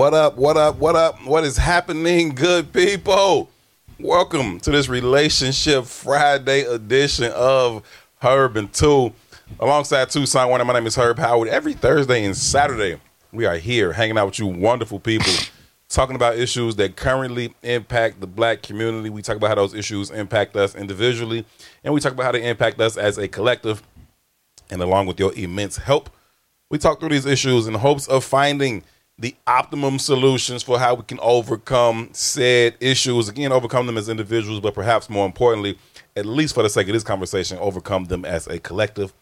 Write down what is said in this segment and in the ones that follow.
What up? What up? What up? What is happening, good people? Welcome to this Relationship Friday edition of Herb and Tou. Alongside Toussaint Warner, my name is Herb Howard. Every Thursday and Saturday, we are here hanging out with you wonderful people, talking about issues that currently impact the black community. We talk about how those issues impact us individually, and we talk about how they impact us as a collective. And along with your immense help, we talk through these issues in hopes of finding the optimum solutions for how we can overcome said issues. Again, overcome them as individuals, but perhaps more importantly, at least for the sake of this conversation, overcome them as a collective.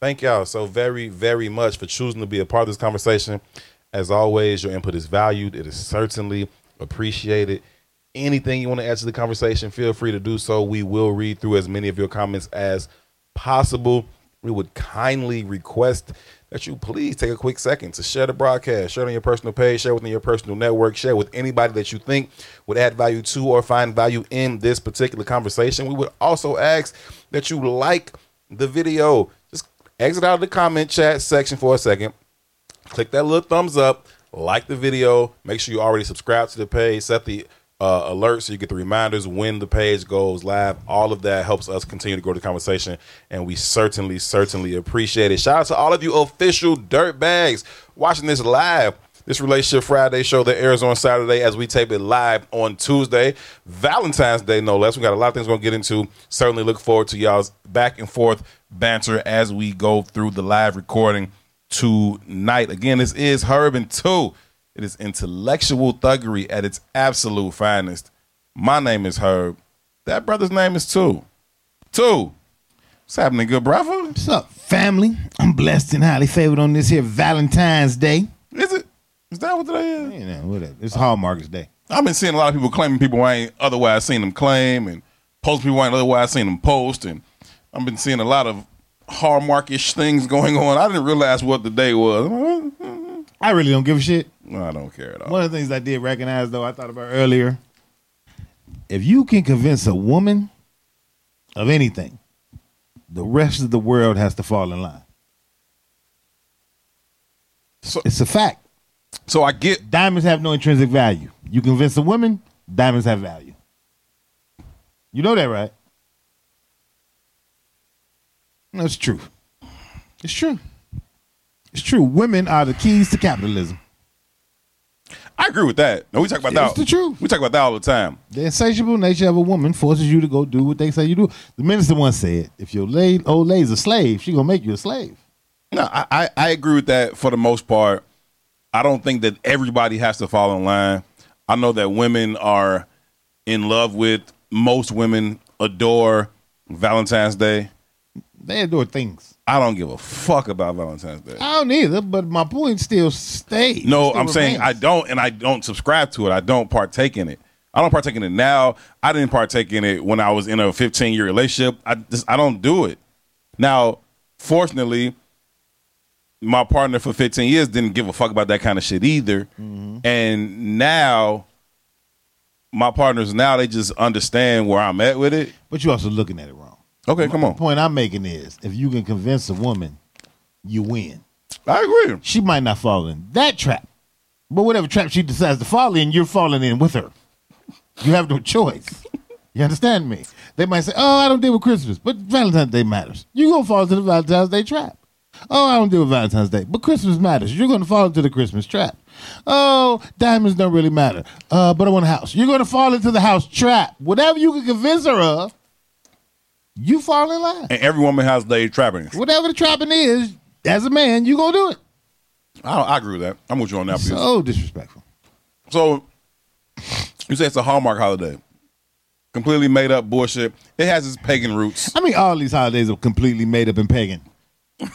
Thank y'all so very, very much for choosing to be a part of this conversation. As always, your input is valued. It is certainly appreciated. Anything you want to add to the conversation, feel free to do so. We will read through as many of your comments as possible. We would kindly request that you please take a quick second to share the broadcast, share it on your personal page, share within your personal network, share with anybody that you think would add value to or find value in this particular conversation. We would also ask that you like the video. Just exit out of the comment chat section for a second. Click that little thumbs up, like the video, make sure you already subscribe to the page, set the uh, alert so you get the reminders when the page goes live. All of that helps us continue to grow the conversation, and we certainly, certainly appreciate it. Shout out to all of you official dirt bags watching this live. This Relationship Friday show that airs on Saturday as we tape it live on Tuesday. Valentine's Day, no less. We got a lot of things we're going to get into. Certainly look forward to y'all's back and forth banter as we go through the live recording tonight. Again, this is Herb and Tou. It is intellectual thuggery at its absolute finest. My name is Herb. That brother's name is Tou. Tou. What's happening, good brother? What's up, family? I'm blessed and highly favored on this here Valentine's Day. Is it? Is that what today is? You know, whatever. It's Hallmark's Day. I've been seeing a lot of people claiming people I ain't otherwise seen them claim and post people I ain't otherwise seen them post. And I've been seeing a lot of Hallmarkish things going on. I didn't realize what the day was. I really don't give a shit. No, I don't care at all. One of the things I did recognize, though, I thought about earlier. If you can convince a woman of anything, the rest of the world has to fall in line. So- it's a fact. So I get Diamonds have no intrinsic value. You convince a woman, diamonds have value. You know that, right? That's true. It's true. It's true. Women are the keys to capitalism. I agree with that. No, we talk about that. It's the truth. We talk about that all the time. The insatiable nature of a woman forces you to go do what they say you do. The minister once said, if your lady, old lady's a slave, she gonna make you a slave. No, I, I, I agree with that for the most part. I don't think that everybody has to fall in line. I know that women are in love with most women adore Valentine's Day. They adore things. I don't give a fuck about Valentine's Day. I don't either, but my point still stays. No, Still I'm saying I don't, and I don't subscribe to it. I don't partake in it. I don't partake in it now. I didn't partake in it when I was in a 15 year relationship. I just I don't do it. Now, fortunately, my partner for 15 years didn't give a fuck about that kind of shit either. Mm-hmm. And now, my partners now they just understand where I'm at with it. But you're also looking at it wrong. Okay, come on. The point I'm making is if you can convince a woman, you win. I agree. She might not fall in that trap. But whatever trap she decides to fall in, you're falling in with her. You have no choice. You understand me? They might say, Oh, I don't deal with Christmas, but Valentine's Day matters. You're gonna fall into the Valentine's Day trap. Oh, I don't deal with Valentine's Day, but Christmas matters. You're gonna fall into the Christmas trap. Oh, diamonds don't really matter. Uh, but I want a house. You're gonna fall into the house trap. Whatever you can convince her of, you fall in line. And every woman has their trappings. Whatever the trapping is, as a man, you gonna do it. I, I agree with that. I'm with you on that. piece. So disrespectful. So you say it's a Hallmark holiday. Completely made up bullshit. It has its pagan roots. I mean, all these holidays are completely made up and pagan.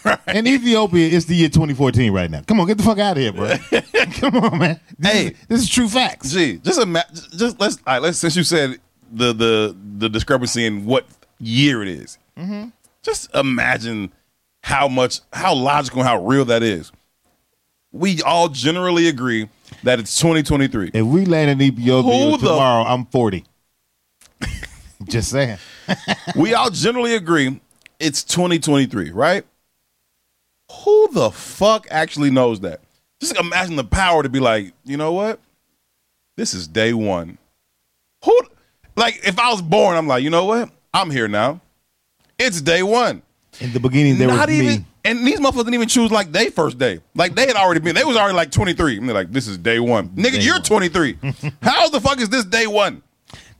Right. In Ethiopia, it's the year 2014 right now. Come on, get the fuck out of here, bro. Come on, man. This Hey. is, this is true facts. Gee, just ima- just let's all right, let's since you said the the the discrepancy in what year it is, Just imagine how much how logical and how real that is. We all generally agree that it's 2023. If we land in Ethiopia Who the- tomorrow, I'm 40. Just saying. we all generally agree it's 2023, right? Who the fuck actually knows that? Just imagine the power to be like, you know what? This is day one. Who like if I was born, I'm like, you know what? I'm here now. It's day one. In the beginning, there Not was even me. and these motherfuckers didn't even choose like they first day. Like they had already been, they was already like 23. And they're like, this is day one. Nigga, Day you're one. 23. How the fuck is this day one?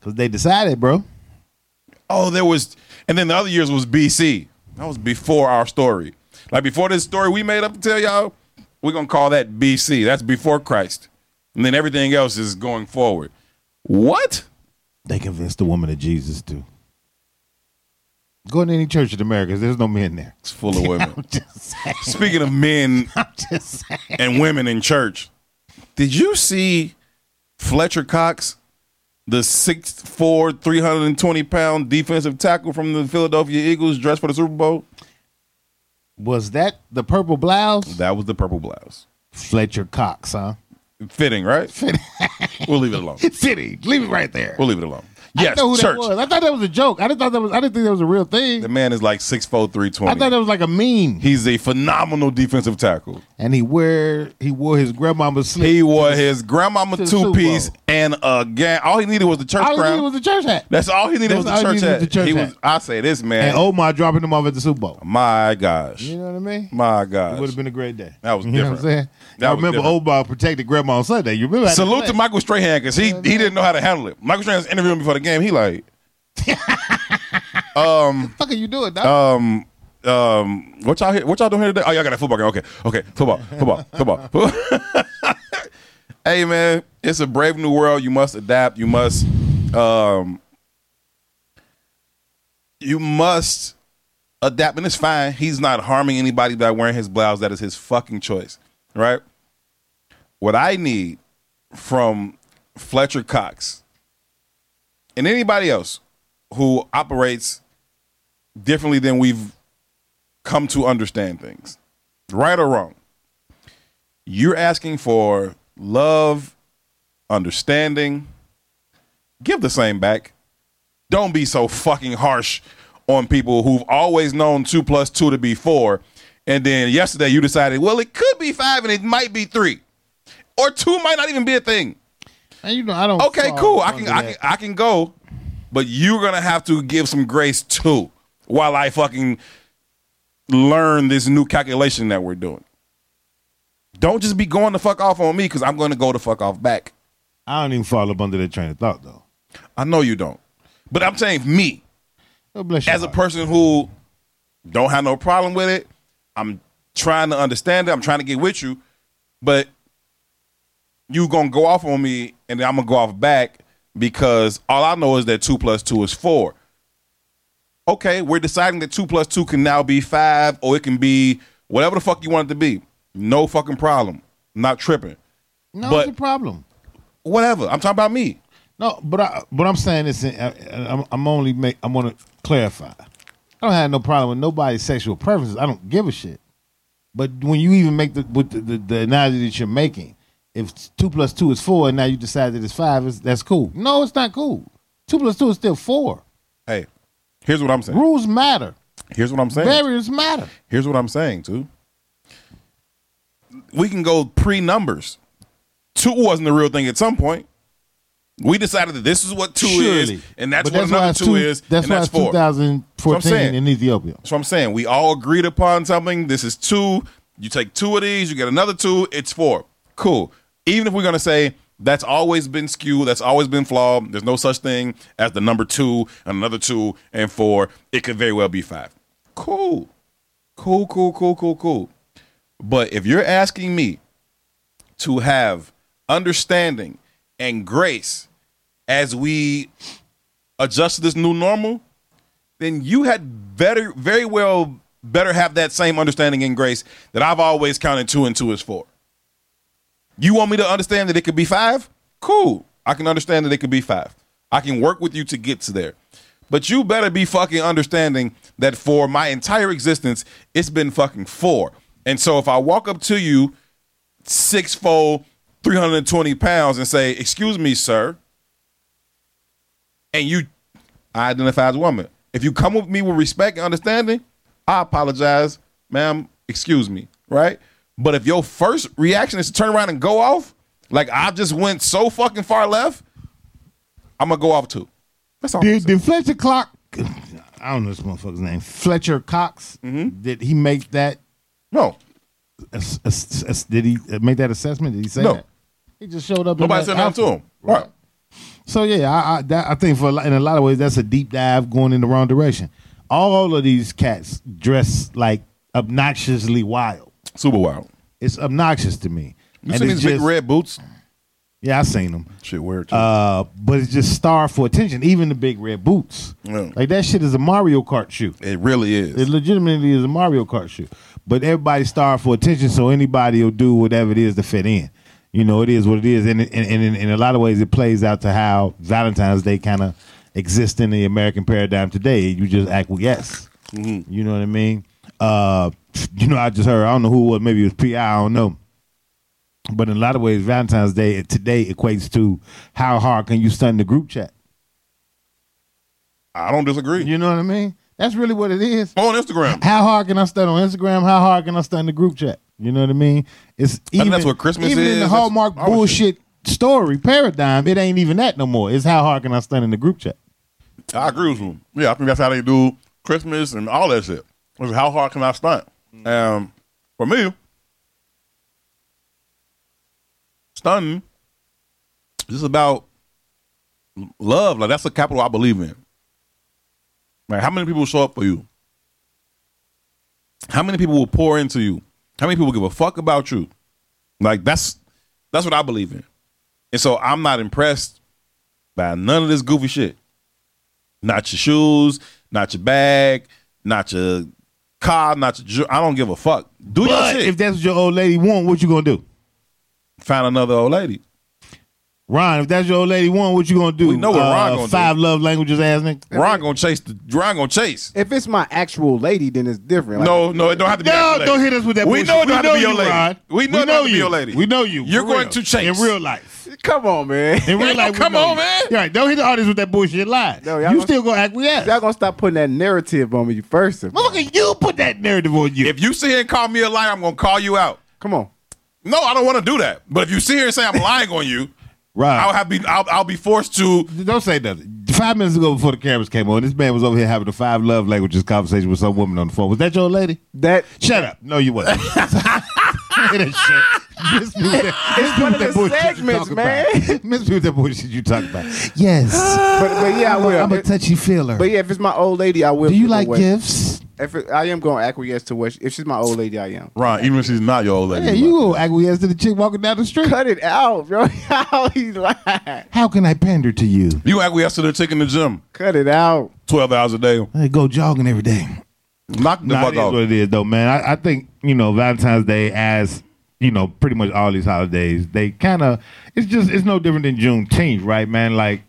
Because they decided, bro. Oh, there was, and then the other years was BC. That was before our story. Like before this story we made up to tell y'all, we're gonna call that BC. That's before Christ. And then everything else is going forward. What? They convinced the woman of Jesus too. Go to any church in America, there's no men there. It's full of women. I'm just saying. Speaking of men I'm just saying. and women in church, did you see Fletcher Cox, the 6'4", 320 pound defensive tackle from the Philadelphia Eagles, dressed for the Super Bowl? Was that the purple blouse? That was the purple blouse. Fletcher Cox, huh? Fitting, right? we'll leave it alone. City. Leave it right there. We'll leave it alone. I Yes, know who church. that was. I thought that was a joke. I didn't thought that was. I didn't think that was a real thing. The man is like 6'4", 320. I 320. thought that was like a meme. He's a phenomenal defensive tackle. And he wear he wore his grandmama's slip. He wore his grandmama to two piece and a gang. All he needed was the church All he needed was a church hat. That's all he needed That's was the he church hat. the church he hat. was. I say this man. and Omar dropping him off at the Super Bowl. my gosh. You know what I mean? My gosh. It would have been a great day. That was You know what I'm different. saying? That I remember different. Omar protected grandma on Sunday. You remember? Salute to Michael Strahan because he he didn't know how to handle it. Michael Strahan's interviewing before the game. He like, What the fuck are you doing, dog? um, um, what y'all here? What y'all doing here today? Oh, y'all got a football game. Okay, okay, football, football, football. football. hey man, it's a brave new world. You must adapt. You must, um, you must adapt, and it's fine. He's not harming anybody by wearing his blouse. That is his fucking choice, right? What I need from Fletcher Cox and anybody else who operates differently than we've come to understand things, right or wrong. You're asking for love, understanding. Give the same back. Don't be so fucking harsh on people who've always known two plus two to be four. And then yesterday you decided, well, it could be five and it might be three. Or two might not even be a thing. And you know, I don't. Okay, cool. I can, I can. I can go, but you're gonna have to give some grace too, while I fucking learn this new calculation that we're doing. Don't just be going the fuck off on me because I'm gonna go the fuck off back. I don't even fall up under that train of thought, though. I know you don't, but I'm saying me oh, your as a person who don't have no problem with it. I'm trying to understand it. I'm trying to get with you, but you gonna go off on me, and then I'm gonna go off back because all I know is that two plus two is four. Okay, we're deciding that two plus two can now be five, or it can be whatever the fuck you want it to be. No fucking problem. not tripping. No, but- it's a problem. Whatever. I'm talking about me. No, but I, but I'm saying this. I'm, I'm only make. I want to clarify. I don't have no problem with nobody's sexual preferences. I don't give a shit. But when you even make the with the, the, the analogy that you're making, if two plus two is four, and now you decide that it's five, it's, that's cool. No, it's not cool. Two plus two is still four. Hey, here's what I'm saying. Rules matter. Here's what I'm saying. Barriers matter. Here's what I'm saying, too. We can go pre numbers. Two wasn't the real thing at some point. We decided that this is what two Surely. is, and that's But what another it's two, is, That's and that's four. 2014 saying. in Ethiopia. So I'm saying we all agreed upon something. This is two. You take two of these, you get another two. It's four. Cool. Even if we're gonna say that's always been skewed, that's always been flawed. There's no such thing as the number two and another two and four. It could very well be five. Cool. Cool. Cool. Cool. Cool. Cool. But if you're asking me to have understanding and grace as we adjust to this new normal, then you had better, very well, better have that same understanding and grace that I've always counted two and two is four. You want me to understand that it could be five? Cool. I can understand that it could be five. I can work with you to get to there. But you better be fucking understanding that for my entire existence, it's been fucking four. And so if I walk up to you, six fold, 320 pounds, and say, Excuse me, sir, and you I identify as a woman. If you come with me with respect and understanding, I apologize, ma'am, excuse me, right? But if your first reaction is to turn around and go off, like I just went so fucking far left, I'm gonna go off too. That's all. Did, did Fletcher Clock? I don't know this motherfucker's name. Fletcher Cox. Mm-hmm. Did he make that? No, ass- ass- ass- did he make that assessment? Did he say No. that? He just showed up. nobody said nothing to him. Right. So yeah, I I, that, I think for a lot, in a lot of ways that's a deep dive going in the wrong direction. All of these cats dress like obnoxiously wild. Super wild. It's obnoxious to me. You And seen these big just- red boots? Yeah, I seen them. Shit, weird too. Uh, but it's just starved for attention. Even the big red boots, Yeah. like that shit is a Mario Kart shoe. it really is. It legitimately is a Mario Kart shoe. But everybody starved for attention, so anybody will do whatever it is to fit in. You know, it is what it is, and and, and in, in a lot of ways, it plays out to how Valentine's Day kind of exists in the American paradigm today. You just acquiesce. You know what I mean? Uh, you know, I just heard. I don't know who it was. Maybe it was Pi. I don't know. But in a lot of ways, Valentine's Day today equates to how hard can you stun the group chat. I don't disagree. You know what I mean? That's really what it is. On Instagram. How hard can I stun on Instagram? How hard can I stun the group chat? You know what I mean? It's even that's what Christmas is. even in the Hallmark bullshit story paradigm. It ain't even that no more. It's how hard can I stun in the group chat? I agree with him. Yeah, I think that's how they do Christmas and all that shit. It's how hard can I stunt? Um, for me, stunning this is about love. Like that's the capital I believe in. Like how many people show up for you? How many people will pour into you? How many people give a fuck about you? Like that's that's what I believe in. And so I'm not impressed by none of this goofy shit. Not your shoes, not your bag, not your car, not your. I don't give a fuck. Do your shit. if that's what your old lady want, what you gonna do? Find another old lady. Ron, if that's your old lady want, what you gonna do? We know what Uh, Ron gonna do. Five love languages ass nigga. Ron gonna chase the. Ron gonna chase. If it's my actual lady, then it's different. Like, No, no, it don't have to be. No, lady. don't hit us with that We bullshit. know it don't have to be your you, lady. Ron. We know it don't have to be you. your lady. We know you. You're for going real. to chase. in real life. Come on, man. In real Ain't life, no we come on, man. You're right. Don't hit the audience with that bullshit lie. No, y'all you gonna- still gonna acquiesce. Y'all gonna stop putting that narrative on me first. of all. Motherfucker, you put that narrative on you. If you sit here and call me a liar, I'm gonna call you out. Come on. No, I don't want to do that. But if you sit here and say I'm lying on you, right. I'll have be. I'll, I'll be forced to. Don't say nothing. Five minutes ago, before the cameras came on, this man was over here having a five love languages conversation with some woman on the phone. Was that your lady? That Shut up. No, you wasn't. Say that shit. Miss me with that, miss me one with of that the bullshit you segments, man. about. Miss me with that bullshit you talking about. Yes. but, but yeah, I will. I'm a But- touchy feeler. But yeah, if it's my old lady, I will. Do you give like away. gifts? If it, I am going to acquiesce to what, she, if she's my old lady, I am. Ron, even if she's not your old lady. Yeah, you go acquiesce to the chick walking down the street. Cut it out, bro. How he lying? How can I pander to you? You acquiesce to the chick in the gym, Cut it out. twelve hours a day. I go jogging every day. Knock the Nah, fuck off. what it is, though, man. I, I think you know Valentine's Day, as you know, pretty much all these holidays, they kind of it's just it's no different than Juneteenth, right, man? Like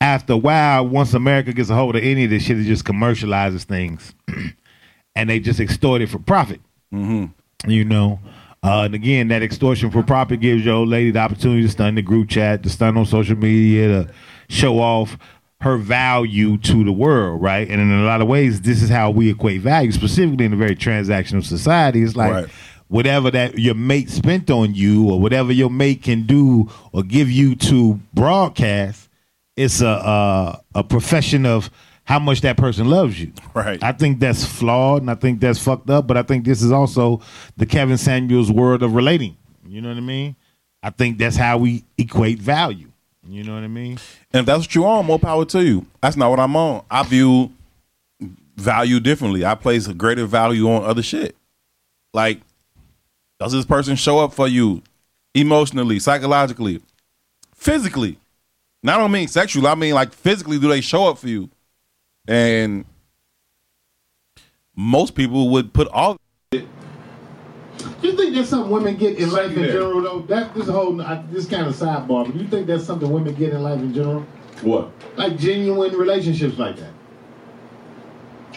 after a while, once America gets a hold of any of this shit, it just commercializes things, and they just extort it for profit. Mm-hmm. You know. Uh, and again, that extortion for profit gives your old lady the opportunity to stun the group chat, to stun on social media, to show off her value to the world, right? And in a lot of ways, this is how we equate value, specifically in a very transactional society. It's like Right. whatever that your mate spent on you, or whatever your mate can do or give you to broadcast, it's a a, a profession of how much that person loves you. Right. I think that's flawed and I think that's fucked up, but I think this is also the Kevin Samuels world of relating. You know what I mean? I think that's how we equate value. You know what I mean? And if that's what you on, more power to you. That's not what I'm on. I view value differently. I place a greater value on other shit. Like, does this person show up for you emotionally, psychologically, physically? And I don't mean sexually. I mean like physically. Do they show up for you? And most people would put all. Do you think that's something women get in life in general, though? That this whole I- this kind of sidebar. But do you think that's something women get in life in general, What? like genuine relationships like that?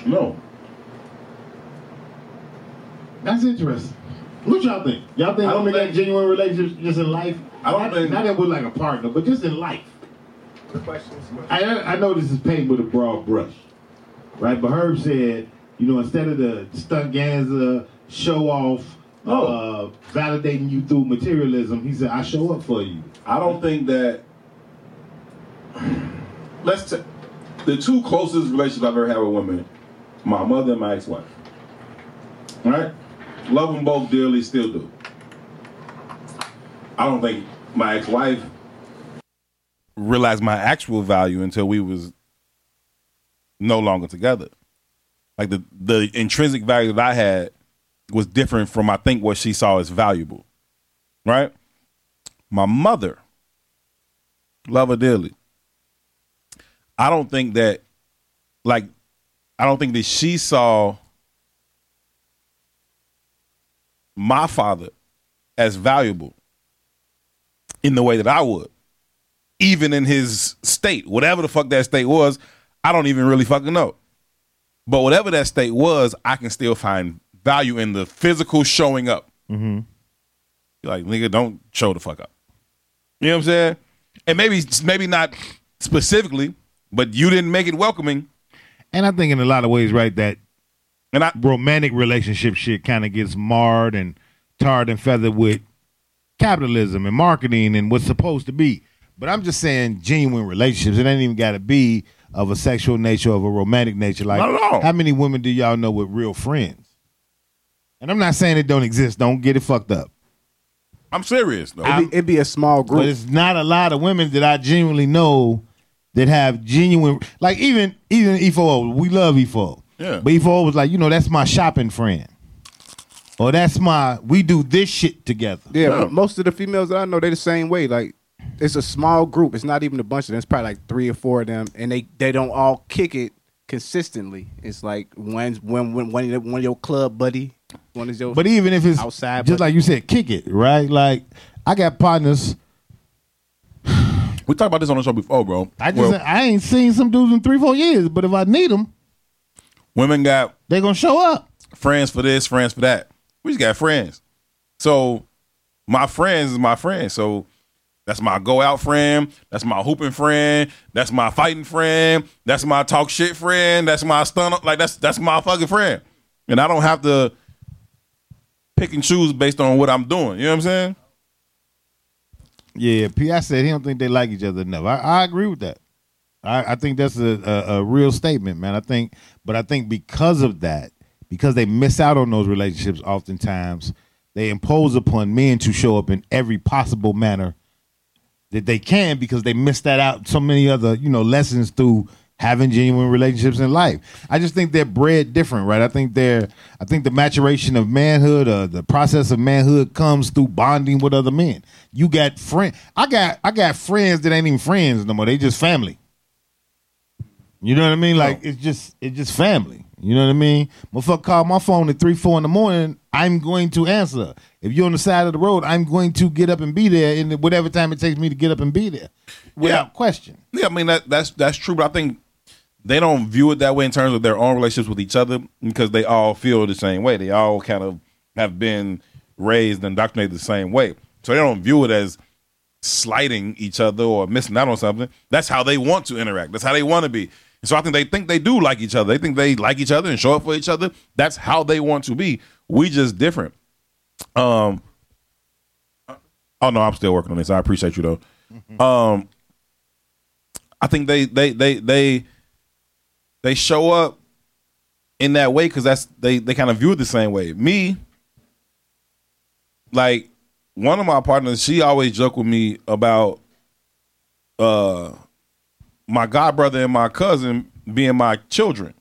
No. That's interesting. What y'all think? Y'all think I don't women think- got genuine relationships just in life? I don't not, think- not even with like a partner, but just in life. I I know this is painted with a broad brush, right? But Herb said, you know, instead of the stunt ganza show off uh, validating you through materialism. He said, "I show up for you." I don't think that. Let's t- the two closest relationships I've ever had with women, my mother and my ex-wife. All right, love them both dearly, still do. I don't think my ex-wife realized my actual value until we was no longer together. Like the the intrinsic value that I had was different from I think what she saw as valuable. Right? My mother, love her dearly. I don't think that like I don't think that she saw my father as valuable in the way that I would. Even in his state, whatever the fuck that state was, I don't even really fucking know. But whatever that state was, I can still find value in the physical showing up. Mm-hmm. Like, nigga, don't show the fuck up. You know what I'm saying? And maybe, maybe not specifically, but you didn't make it welcoming. And I think in a lot of ways, right, that And I, romantic relationship shit kind of gets marred and tarred and feathered with capitalism and marketing and what's supposed to be. But I'm just saying genuine relationships. It ain't even got to be of a sexual nature, of a romantic nature. Like, Not at all. how many women do y'all know with real friends? And I'm not saying it don't exist. Don't get it fucked up. I'm serious though. It'd be, it'd be a small group. But it's not a lot of women that I genuinely know that have genuine like even even E4O. We love E4O. Yeah. But E4O was like, you know, that's my shopping friend. Or that's my we do this shit together. Yeah, Yeah. most of the females that I know, they the same way. Like, it's a small group. It's not even a bunch of them. It's probably like three or four of them, and they they don't all kick it consistently. It's like when when when one one of your club buddy, one of your. But even if it's Outside, just but- like you said, kick it, right? Like I got partners. we talked about this on the show before, bro. I just Well, I ain't seen some dudes in three, four years, but if I need them, women got they gonna show up. friends for this, friends for that. We just got friends. So my friends is my friends. So that's my go out friend. That's my hooping friend. That's my fighting friend. That's my talk shit friend. That's my stun like that's that's my fucking friend. And I don't have to pick and choose based on what I'm doing. You know what I'm saying? Yeah, P. I said he don't think they like each other enough. I, I agree with that. I, I think that's a, a, a real statement, man. I think, but I think because of that, because they miss out on those relationships, oftentimes they impose upon men to show up in every possible manner that they can because they missed that out so many other you know lessons through having genuine relationships in life. I just think they're bred different, right? I think they're I think the maturation of manhood, uh, the process of manhood comes through bonding with other men. You got friend I got I got friends that ain't even friends no more. They just family. You know what I mean? Like it's just it's just family. You know what I mean? Motherfucker call my phone at three, four in the morning. I'm going to answer. If you're on the side of the road, I'm going to get up and be there in whatever time it takes me to get up and be there, without Yeah. question. Yeah, I mean that that's that's true, but I think they don't view it that way in terms of their own relationships with each other because they all feel the same way. They all kind of have been raised and indoctrinated the same way. So they don't view it as slighting each other or missing out on something. That's how they want to interact. That's how they want to be. And so I think they think they do like each other. They think they like each other and show up for each other. That's how they want to be. We just different. Um Oh no, I'm still working on this. I appreciate you though. Um I think they they they they they show up in that way because that's they they kind of view it the same way. Me, like one of my partners, she always joke with me about uh my god brother and my cousin being my children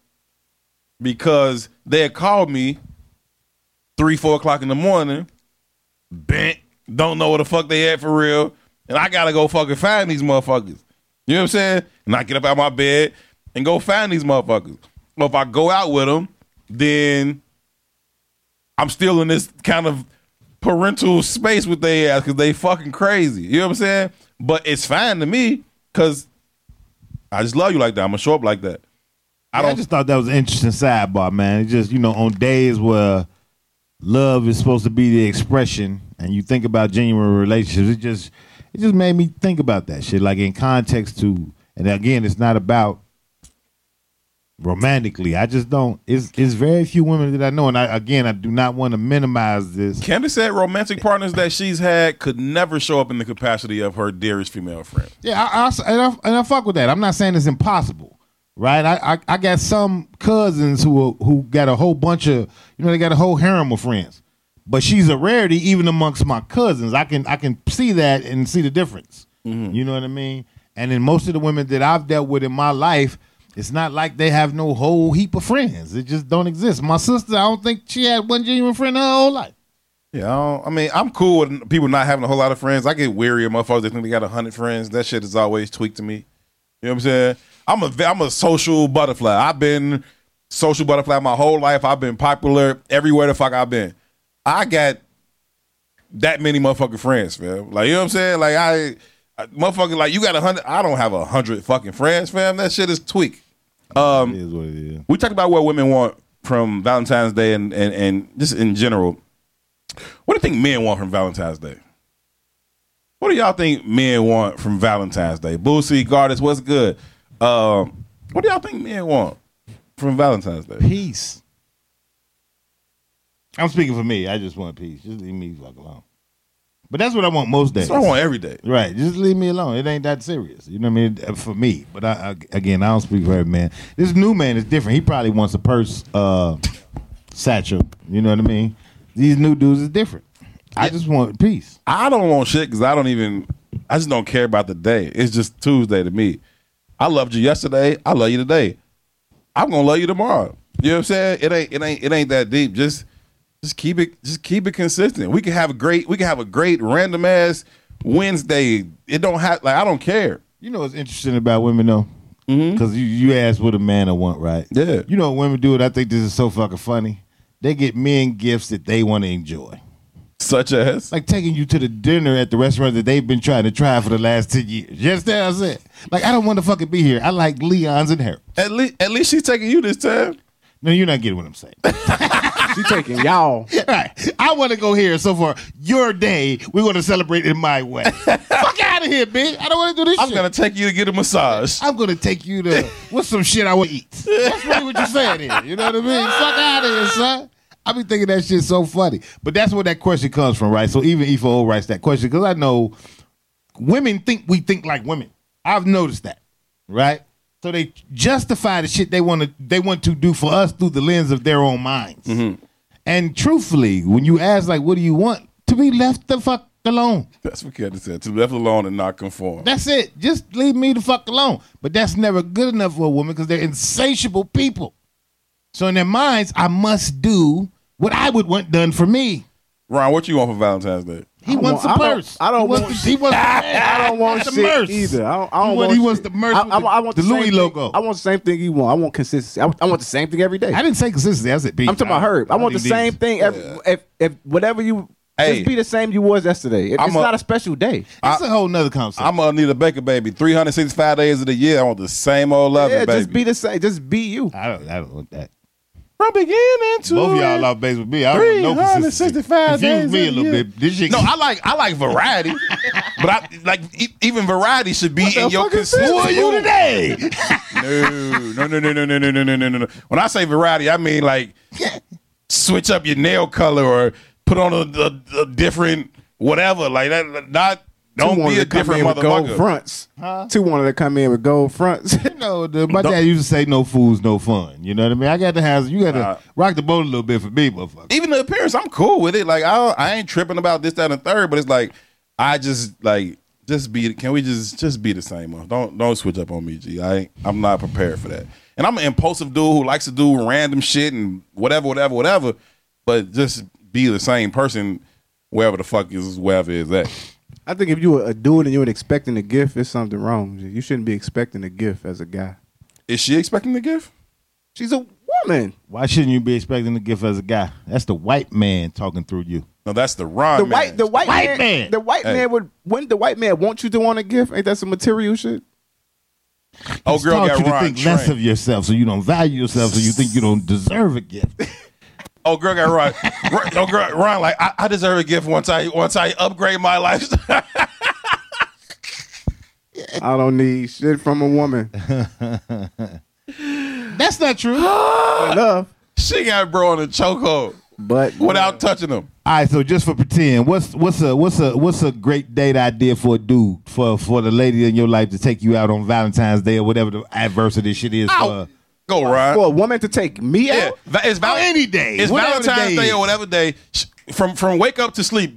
because they had called me three four o'clock in the morning, bent, don't know what the fuck they had for real, and I gotta go fucking find these motherfuckers. You know what I'm saying? And I get up out of my bed and go find these motherfuckers. Well, if I go out with them, then I'm still in this kind of parental space with their ass because they fucking crazy. You know what I'm saying? But it's fine to me because I just love you like that. I'm gonna show up like that. I I, don't. just thought that was an interesting sidebar, man. It's just you know on days where love is supposed to be the expression, and you think about genuine relationships, it just it just made me think about that shit, like in context to, and again, it's not about romantically. I just don't. It's it's very few women that I know, and I again I do not want to minimize this. Candace said romantic partners that she's had could never show up in the capacity of her dearest female friend. Yeah, I, I, and, I, and I fuck with that. I'm not saying it's impossible, right? I, I, I got some cousins who who got a whole bunch of you know they got a whole harem of friends, but she's a rarity even amongst my cousins. I can I can see that and see the difference. Mm-hmm. You know what I mean? And then most of the women that I've dealt with in my life, it's not like they have no whole heap of friends. It just don't exist. My sister, I don't think she had one genuine friend in her whole life. Yeah, I, I mean, I'm cool with people not having a whole lot of friends. I get weary of motherfuckers that think they got hundred friends. That shit is always tweaked to me. You know what I'm saying? I'm a I'm a social butterfly. I've been social butterfly my whole life. I've been popular everywhere the fuck I've been. I got that many motherfucking friends, man. Like you know what I'm saying? Like I motherfucker, like you got a hundred. I don't have a hundred fucking friends, fam. That shit is tweak. Um, It is what it is. we talked about what women want from Valentine's Day and, and, and just in general. What do you think men want from Valentine's Day? What do y'all think men want from Valentine's Day? Boosie, Gardis, what's good? Um, what do y'all think men want from Valentine's Day? Peace. I'm speaking for me. I just want peace. Just leave me fuck alone. But that's what I want most days. That's what I want every day. Right, just leave me alone. It ain't that serious. You know what I mean? Uh, For me, but I, I again, I don't speak for every man. This new man is different. He probably wants a purse, uh, satchel. You know what I mean? These new dudes is different. I just want peace. I don't want shit because I don't even. I just don't care about the day. It's just Tuesday to me. I loved you yesterday. I love you today. I'm gonna love you tomorrow. You know what I'm saying? It ain't. It ain't. It ain't that deep. Just. Just keep it. Just keep it consistent. We can have a great. We can have a great random ass Wednesday. It don't have like I don't care. You know what's interesting about women though? Mm-hmm. Because you, you asked what a man I want, right? Yeah. You know what women do it. I think this is so fucking funny. They get men gifts that they want to enjoy. Such as like taking you to the dinner at the restaurant that they've been trying to try for the last 10 years. You understand it. Like, I don't want to fucking be here. I like Leon's and Harold. at least at least she's taking you this time. No, you're not getting what I'm saying. She taking y'all. right. I want to go here. So for your day, we're going to celebrate it my way. Fuck out of here, bitch. I don't want to do this I'm shit. gonna take you to get a massage. I'm gonna take you to what's some shit I want to eat. That's really what you're saying here. You know what I mean? Fuck out of here, son. I be thinking that shit's so funny. But that's where that question comes from, right? So even Ifo writes that question because I know women think we think like women. I've noticed that, right? So they justify the shit they want to they want to do for us through the lens of their own minds. Mm-hmm. And truthfully, when you ask like, "What do you want?" to be left the fuck alone. That's what Kevin said. To be left alone and not conform. That's it. Just leave me the fuck alone. But that's never good enough for a woman because they're insatiable people. So in their minds, I must do what I would want done for me. Ron, what you want for Valentine's Day? He I don't wants want- a I don't- purse. I don't he wants want the, he wants the, I don't want the shit either. I don't, I He don't want- want he shit. wants the merce I, I, I want the the, Louis same logo. Thing. I want the same thing you want. I want consistency. I, I want the same thing every day. I didn't say consistency. I said peace. I'm talking about her. I want the think same these- thing. Every, if if whatever you Hey. just be the same you was yesterday. It- it's a- not a special day. I, It's a whole nother concept. I'm gonna need a Baker baby. 365 days of the year. I want the same old love, Yeah, baby. just be the same. Just be you. I don't. I don't want that. From beginning to Both of y'all off base with me. I don't want no consistency. 365 Confuse days me a little year. bit. This shit. No, I like I like variety, but I like e- even variety should be in your fuck is consistent. Who are you today? No, no, no, no, no, no, no, no, no, no, no, no. When I say variety, I mean like switch up your nail color or put on a, a, a different whatever. Like that. Not don't Tou wanted be a to come different in with gold motherfucker. fronts. Tou wanted to come in with gold fronts. You know, the, my dad used to say, "No fools, no fun." You know what I mean? I got to have you got to Nah. rock the boat a little bit for me, motherfucker. Even the appearance, I'm cool with it. Like I, don't- I ain't tripping about this, that, and the third. But it's like I just like just be. Can we just just be the same? Huh? Don't don't switch up on me, G. I ain't, I'm not prepared for that. And I'm an impulsive dude who likes to do random shit and whatever, whatever, whatever. But just be the same person wherever the fuck is wherever is at. I think if you were a dude and you were expecting a gift, it's something wrong. You shouldn't be expecting a gift as a guy. Is she expecting the gift? She's a woman. Why shouldn't you be expecting a gift as a guy? That's the white man talking through you. No, that's the Ron The man. white, the white, White man, man. the white Hey. man would. When the white man wants you to want a gift, ain't that some material shit? oh He's girl taught got you to Ron think less trained. of yourself, so you don't value yourself, so you think you don't deserve a gift. Oh, girl got Ron. Ron- oh, girl, Ron, like I, I deserve a gift once I once I upgrade my lifestyle. I don't need shit from a woman. That's That's not true. Enough. She got bro on a chokehold But without touching him. All right, so just for pretend, what's what's a what's a what's a great date idea for a dude for for the lady in your life to take you out on Valentine's Day or whatever the adversity shit is Ow. for Go, right for a woman to take me yeah, out, it's val- any day, It's whatever Valentine's day Day or whatever day. From from wake up to sleep.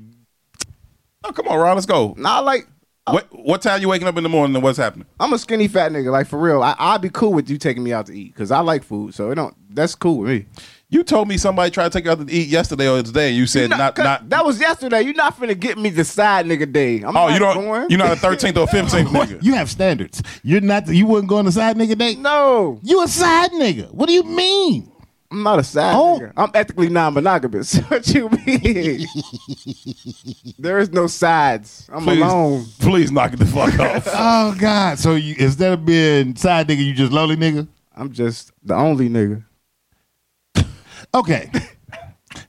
Oh, come on, Ron. Let's go. nah, like uh, What what time you waking up in the morning and what's happening? I'm a skinny fat nigga. Like for real, I, I'd be cool with you taking me out to eat because I like food. So it don't. That's cool with me. You told me somebody tried to take you out to eat yesterday or today. And you said Nah, not 'cause not. That was yesterday. You're not finna get me the side nigga day. I'm oh, not you don't. Going. You're not a 13th or 15th nigga. You have standards. You're not. You wouldn't go on the side nigga day. no, You a side nigga. What do you mean? I'm not a side Oh. nigga. I'm ethically non-monogamous. what you mean? there is no sides. I'm Please, alone. please knock it the fuck off. Oh God. So you, instead of being side nigga, you just lonely nigga. I'm just the only nigga. Okay.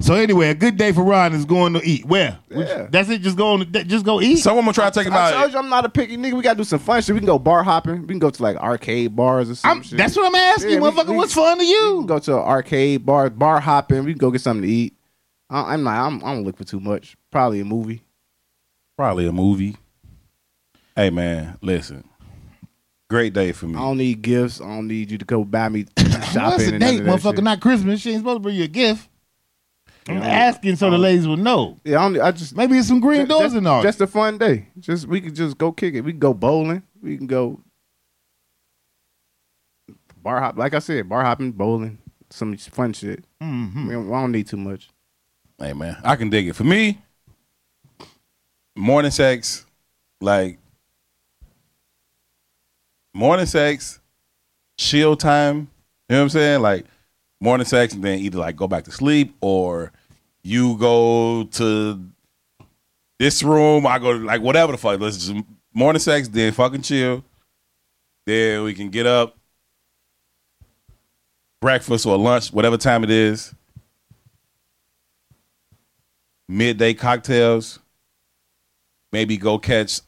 So anyway, a good day for Ron is going to eat. Where? Yeah. That's it. Just go on. Just go eat. Someone gonna try to take him I told out. you I'm not a picky nigga. We gotta do some fun shit. We can go bar hopping. We can go to like arcade bars or some I'm, shit. that's what I'm asking, Yeah, we- motherfucker. we- what's fun to We can you? go to an arcade bar, bar hopping. We can go get something to eat. I, I'm not. I'm, I don't look for too much. Probably a movie. Probably a movie. Hey man, listen. Great day for me. I don't need gifts. I don't need you to go buy me shopping. What's a and none date, of that motherfucker? shit. Not Christmas. She ain't supposed to bring you a gift. I'm asking so the ladies will know. Yeah, I, don't, I just Maybe it's some green doors just, in all. Just a fun day. Just we could just go kick it. We can go bowling. We can go bar hop. Like I said, bar hopping, bowling, some fun shit. Mhm. We don't, I don't need too much. Hey man, I can dig it. For me, morning sex, like morning sex, chill time. You know what I'm saying? Like morning sex, and then either like go back to sleep or you go to this room. I go to like whatever the fuck. Let's just morning sex, then fucking chill. Then we can get up, breakfast or lunch, whatever time it is midday cocktails. Maybe go catch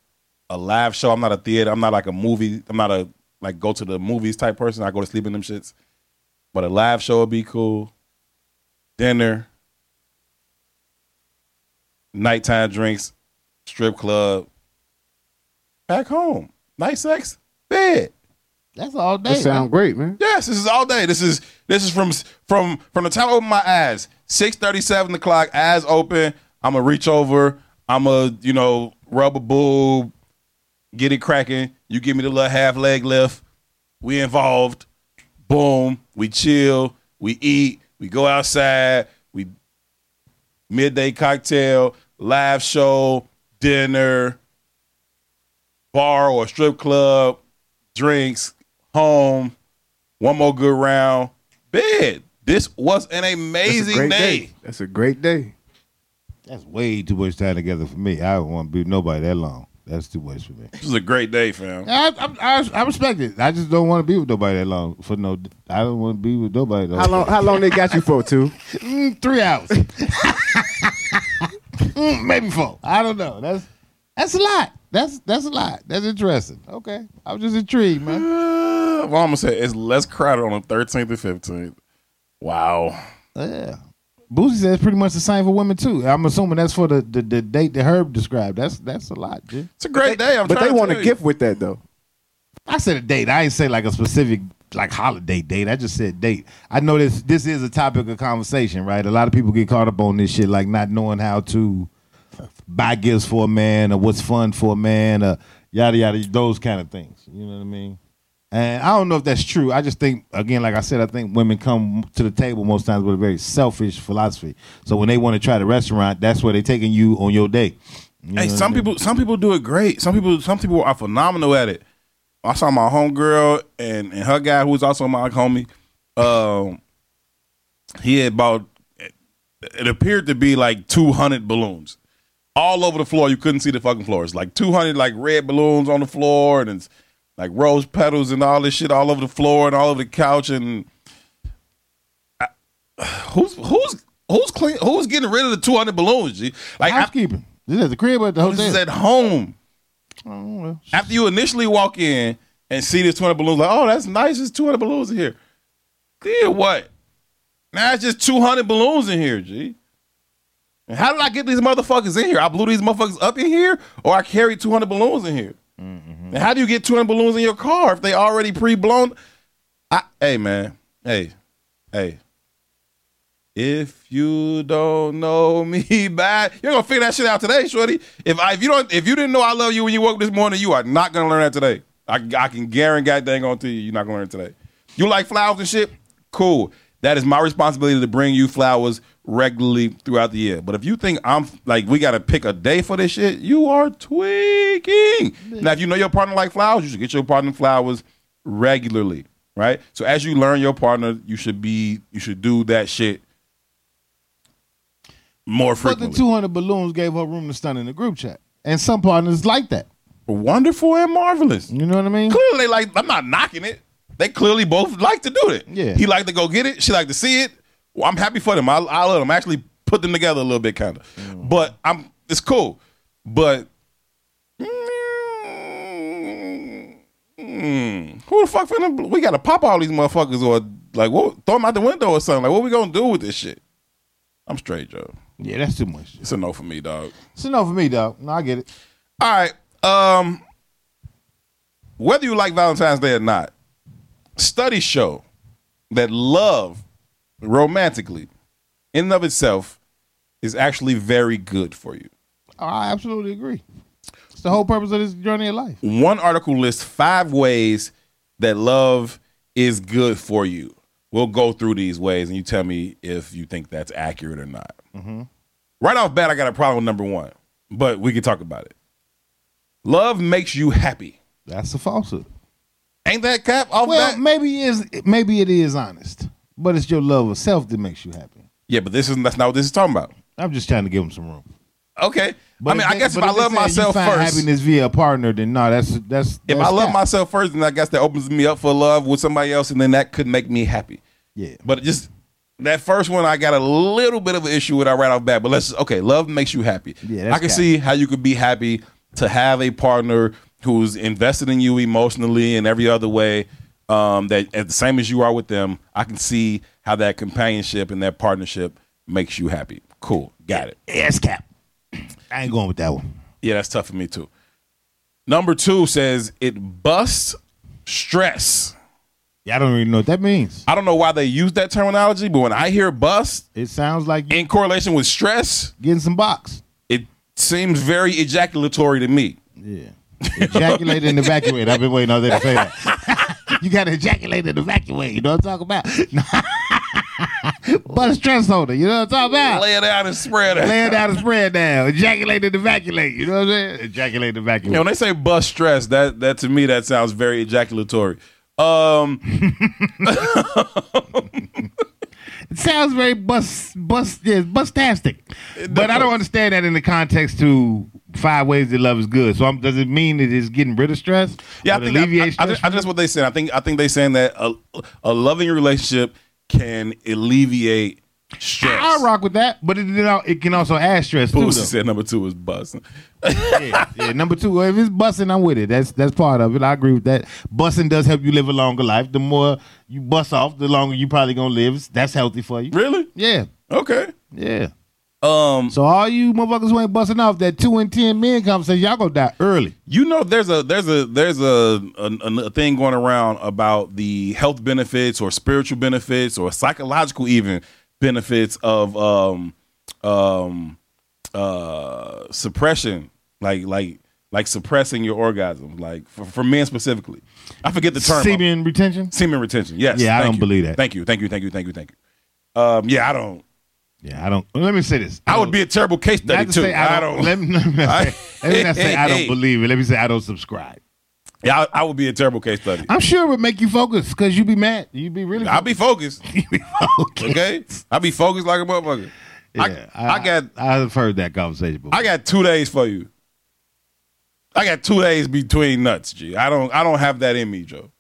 a live show. I'm not a theater. I'm not like a movie. I'm not a like go to the movies type person. I go to sleep in them shits. But a live show would be cool. Dinner, nighttime drinks, strip club. Back home, night sex, bed. That's all day. That sound great, man. Yes, this is all day. This is this is from from from the time I open my eyes, six thirty, seven o'clock, eyes open. I'm gonna reach over. I'm gonna you know rub a boob, get it cracking. You give me the little half leg lift. We involved. Boom. We chill. We eat. We go outside. We midday cocktail, live show, dinner, bar or strip club, drinks, home, one more good round, bed. This was an amazing great day. That's a great day. That's way too much time together for me. I don't want to be nobody that long. That's too much for me. This is a great day, fam. I, I, I, I respect it. I just don't want to be with nobody that long. For no, I don't want to be with nobody. That How long? How long they got you for? Two. Mm, three hours. Mm, maybe four. I don't know. That's that's a lot. That's that's a lot. That's interesting. Okay, I was just intrigued, man. Uh, well, I'm gonna say it's less crowded on the 13th and 15th. Wow. Yeah. Boosie says pretty much the same for women too. I'm assuming that's for the, the, the date that Herb described. That's that's a lot, G. It's a great day. I'm but they to want a you. gift with that though. I said a date. I ain't say like a specific like holiday date. I just said date. I know this this is a topic of conversation, right? A lot of people get caught up on this shit, like not knowing how to buy gifts for a man or what's fun for a man or yada yada those kind of things. You know what I mean? And I don't know if that's true. I just think again, like I said, I think women come to the table most times with a very selfish philosophy. So when they want to try the restaurant, that's where they're taking you on your day. You know Hey, some I mean? people some people do it great. Some people some people are phenomenal at it. I saw my homegirl and, and her guy who was also my homie. Um, he had bought it appeared to be like two hundred balloons all over the floor. You couldn't see the fucking floors. Like two hundred like red balloons on the floor and it's like rose petals and all this shit all over the floor and all over the couch and I, who's who's who's clean who's getting rid of the two hundred balloons? G? Like I, housekeeping. This is at the crib at the hotel. this is at home. I. After you initially walk in and see this 200 balloons, like, oh, that's nice. There's 200 balloons in here. Did what? Now it's just 200 balloons in here, G. And how did I get these motherfuckers in here? I blew these motherfuckers up in here, or I carried 200 balloons in here. Mm-hmm. And how do you get 200 balloons in your car if they already pre-blown? Hey man, hey, hey. If you don't know me bad, you're gonna figure that shit out today, shorty. If I, if you don't, if you didn't know I love you when you woke this morning, you are not gonna learn that today. I, I can guarantee dang on to you, you're not gonna learn it today. You like flowers and shit? Cool. That is my responsibility to bring you flowers regularly throughout the year. But if you think I'm like we gotta pick a day for this shit, you are tweaking. Now, if you know your partner like flowers, you should get your partner flowers regularly, right? So as you learn your partner, you should be you should do that shit more frequently. But the 200 balloons gave her room to stun in the group chat. And some partners like that. Wonderful and marvelous. You know what I mean? Clearly, like. I'm not knocking it. They clearly both like to do it. Yeah. He like to go get it. She like to see it. Well, I'm happy for them. I, I let them actually put them together a little bit, kind of. Mm. But I'm. It's cool. But. Mm, who the fuck finna? We gotta pop all these motherfuckers or like what? Throw them out the window or something. Like what we gonna do with this shit? I'm straight, Joe. Yeah, that's too much. It's a no for me, dog. It's enough for me, dog. No, I get it. All right. Um, whether you like Valentine's Day or not, studies show that love romantically, in and of itself, is actually very good for you. I absolutely agree. It's the whole purpose of this journey of life. One article lists five ways that love is good for you. We'll go through these ways, and you tell me if you think that's accurate or not. Mm-hmm. Right off bat, I got a problem with number one, but we can talk about it. Love makes you happy. That's a falsehood. Ain't that cap off Well, maybe it is maybe it is honest, but it's your love of self that makes you happy. Yeah, but this is that's not what this is talking about. I'm just trying to give him some room. Okay. I mean, I guess if but I love myself first, happiness via a partner, then no, that's that's. if I love cap. myself first, then I guess that opens me up for love with somebody else, and then that could make me happy. yeah, But just that first one, I got a little bit of an issue with. I right off bat, but let's okay. Love makes you happy. Yeah, that's I can cap. see how you could be happy to have a partner who's invested in you emotionally and every other way. Um, that at the same as you are with them, I can see how that companionship and that partnership makes you happy. Cool, got it. yes, cap. I ain't going with that one. Yeah, that's tough for me too. Number two says it busts stress. Yeah, I don't even know what that means. I don't know why they use that terminology, but when I hear bust It sounds like in correlation with stress, getting some box. it seems very ejaculatory to me. Yeah, ejaculate and evacuate. I've been waiting all day to say that. you got to ejaculate and evacuate. You know what I'm talking about? but a stress holder. You know what I'm talking about? Lay it out and spread it. Lay it out and spread down. Ejaculate and evacuate. You know what I'm saying? Ejaculate and You evacuate. know, when they say bust stress, that that to me that sounds very ejaculatory. Um, It sounds very bust, bust, yeah, bustastic. But I don't understand that in the context to five ways that love is good. So I'm, does it mean that it is getting rid of stress? yeah, I think alleviate I, I, I, stress just, I from just what they saying. I think I think they saying that a, a loving relationship can alleviate stress. I rock with that, but it, it can also add stress too. Though. said number two is bust. yeah, yeah. Number two, if it's busting, I'm with it. That's that's part of it. I agree with that. Busting does help you live a longer life. The more you bust off, the longer you probably gonna live. That's healthy for you. Really? Yeah, Okay. yeah. Um, So all you motherfuckers who ain't busting off that two and ten men conversation, y'all gonna die early. You know, there's a there's a there's a, a, a thing going around about the health benefits or spiritual benefits or psychological even benefits of um um uh suppression, like like like suppressing your orgasm, like for, for men specifically. I forget the term. Semen retention. Semen retention. Yes. Yeah, I don't you. believe that. Thank you. Thank you. Thank you. Thank you. Thank you. Um, yeah, I don't. Yeah, I don't. Let me say this. I would oh, be a terrible case study to too. say I don't. Let me, let me not say, let me not say I don't believe it. Let me say I don't subscribe. Yeah, I, I would be a terrible case study. I'm sure it would make you focus because you'd be mad. You'd be really. I'll be focused. you be focused. Okay, I'll be focused like a motherfucker. Yeah, I, I got I've heard that conversation before. I got two days for you. I got two days between nuts, G. I don't I don't have that in me, Joe.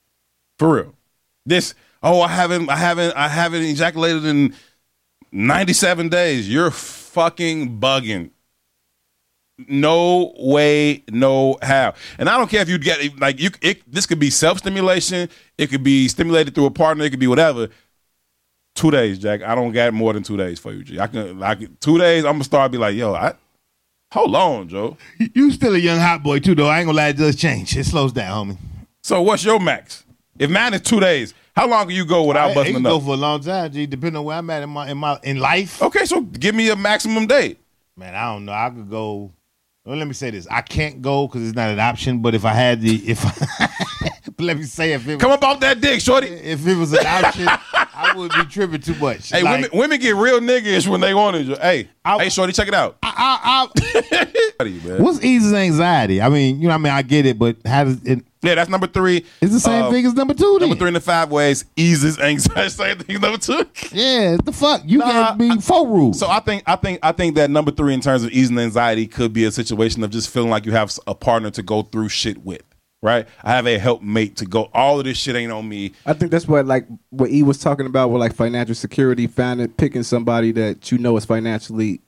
For real. This oh I haven't I haven't I haven't ejaculated in 97 days. You're fucking bugging. No way, no how. And I don't care if you get like you. It, this could be self stimulation. It could be stimulated through a partner. It could be whatever. two days, Jack. I don't got more than two days for you, G. I can like two days. I'm gonna start be like, yo, I hold on, Joe. You still a young hot boy too, though. I ain't gonna lie, it does change. It slows down, homie. So what's your max? If mine is two days, how long can you go without I, busting it a can go for a long time, G. Depending on where I'm at in my in my in life. Okay, so give me a maximum date. Man, I don't know. I could go. Well, let me say this: I can't go because it's not an option. But if I had the, if let me say, if it Come about that dick, shorty. if it was an option, I would be tripping too much. Hey, Like, women, women get real niggish when they want it. Hey, I- hey, shorty, check it out. I, I, Buddy, man. what's eases anxiety? I mean, you know, what I mean, I get it, but how does it? Yeah, that's number three. It's the same Uh, thing as number two. Then. Number three in the five ways eases anxiety. Same thing. as Number two. Yeah, the fuck you Nah, got me four rules. So I think I think I think that number three in terms of easing anxiety could be a situation of just feeling like you have a partner to go through shit with. Right? I have a helpmate to go. All of this shit ain't on me. I think that's what like what E was talking about with like financial security, finding picking somebody that you know is financially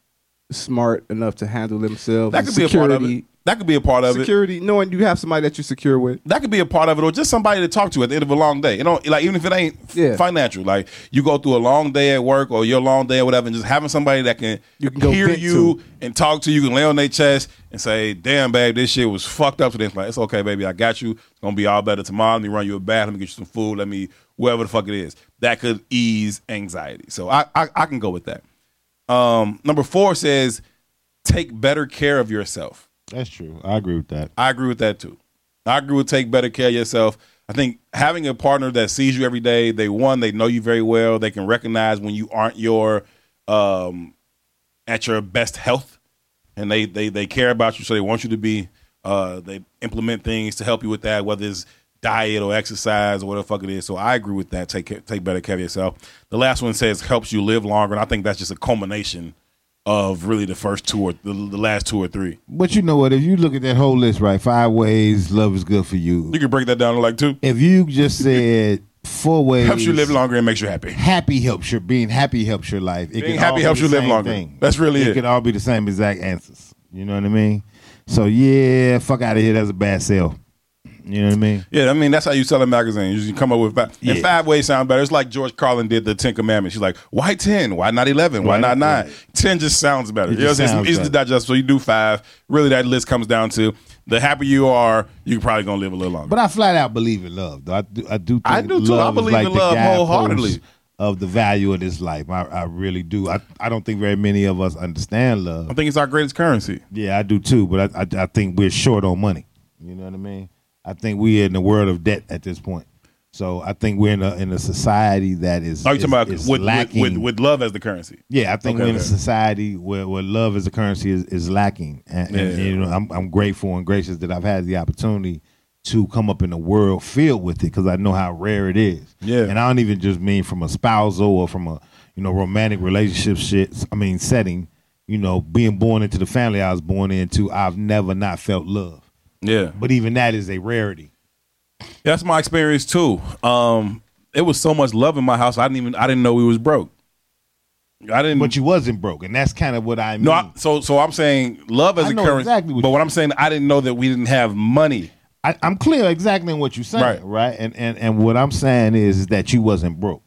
smart enough to handle themselves. That could be a part of it. That could be a part of it. Security, knowing you have somebody that you're secure with. That could be a part of it, or just somebody to talk to at the end of a long day. You know, like even if it ain't Yeah. financial, like you go through a long day at work or your long day or whatever, and just having somebody that can You can hear you to. and talk to you, can lay on their chest and say, "Damn, babe, this shit was fucked up today." It's like it's okay, baby, I got you. It's gonna be all better tomorrow. Let me run you a bath. Let me get you some food. Let me whatever the fuck it is. That could ease anxiety. So I I, I can go with that. Um, number four says take better care of yourself. That's true. I agree with that. I agree with that too. I agree with take better care of yourself. I think having a partner that sees you every day, they one, they know you very well. They can recognize when you aren't your um at your best health and they they they care about you so they want you to be uh they implement things to help you with that whether it's diet or exercise or whatever fuck it is. So I agree with that. Take take better care of yourself. The last one says helps you live longer and I think that's just a culmination of really the first two or the, the last two or three. But you know what? If you look at that whole list, right? Five ways love is good for you. You can break that down to like two. If you just said four ways helps you live longer and makes you happy. happy helps your being happy helps your life. It Being happy helps you live longer. thing. That's really it. It can all be the same exact answers. You know what I mean? So yeah, fuck out of here. That's a bad sell. You know what I mean? Yeah, I mean that's how you sell a magazine. You come up with five. Yeah. And five ways sound better. It's like George Carlin did the Ten Commandments. She's like, why ten? Why not eleven? Why Right, not nine? right. Ten just sounds better. It You know, sounds it's easy to digest. So you do five. Really, that list comes down to the happier you are, you're probably gonna live a little longer. But I flat out believe in love, though. I do. I do. Think I do, too. I believe like in love wholeheartedly. Of the value of this life, I, I really do. I, I don't think very many of us understand love. I think it's our greatest currency. Yeah, I do too. But I, I, I think we're short on money. You know what I mean? I think we're in the world of debt at this point. So I think we're in a in a society that is. Are you is- talking about with, with, lacking. with, with love as the currency? Yeah, I think Okay, we're in a society where, where love as a currency is, is lacking, and, and, Yeah. you know I'm I'm grateful and gracious that I've had the opportunity to come up in a world filled with it because I know how rare it is. Yeah. and I don't even just mean from a spousal or from a you know romantic relationship shit. I mean setting. You know, being born into the family I was born into, I've never not felt love. Yeah. But even that is a rarity. That's my experience too. Um, it was so much love in my house. I didn't even I didn't know we was broke. I didn't. But you wasn't broke, and that's kind of what I mean. no, I, so so I'm saying love as a currency. exactly what but what I'm saying, I didn't know that we didn't have money. I, I'm clear exactly in what you're saying, Right. right? And and and what I'm saying is, is that you wasn't broke,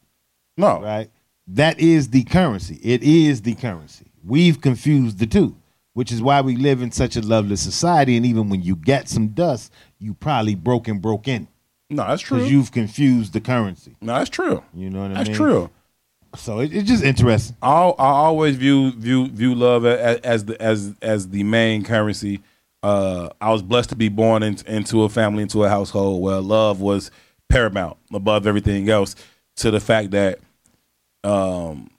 No, right? That is the currency. It is the currency. We've confused the two, which is why we live in such a loveless society. And even when you get some dust, you probably broke and broke in no, that's true. because you've confused the currency. no, that's true. You know what I That's mean? That's true. So it, it's just interesting. I I always view view view love as, as the as as the main currency. Uh, I was blessed to be born in, into a family, into a household where love was paramount above everything else. To the fact that um,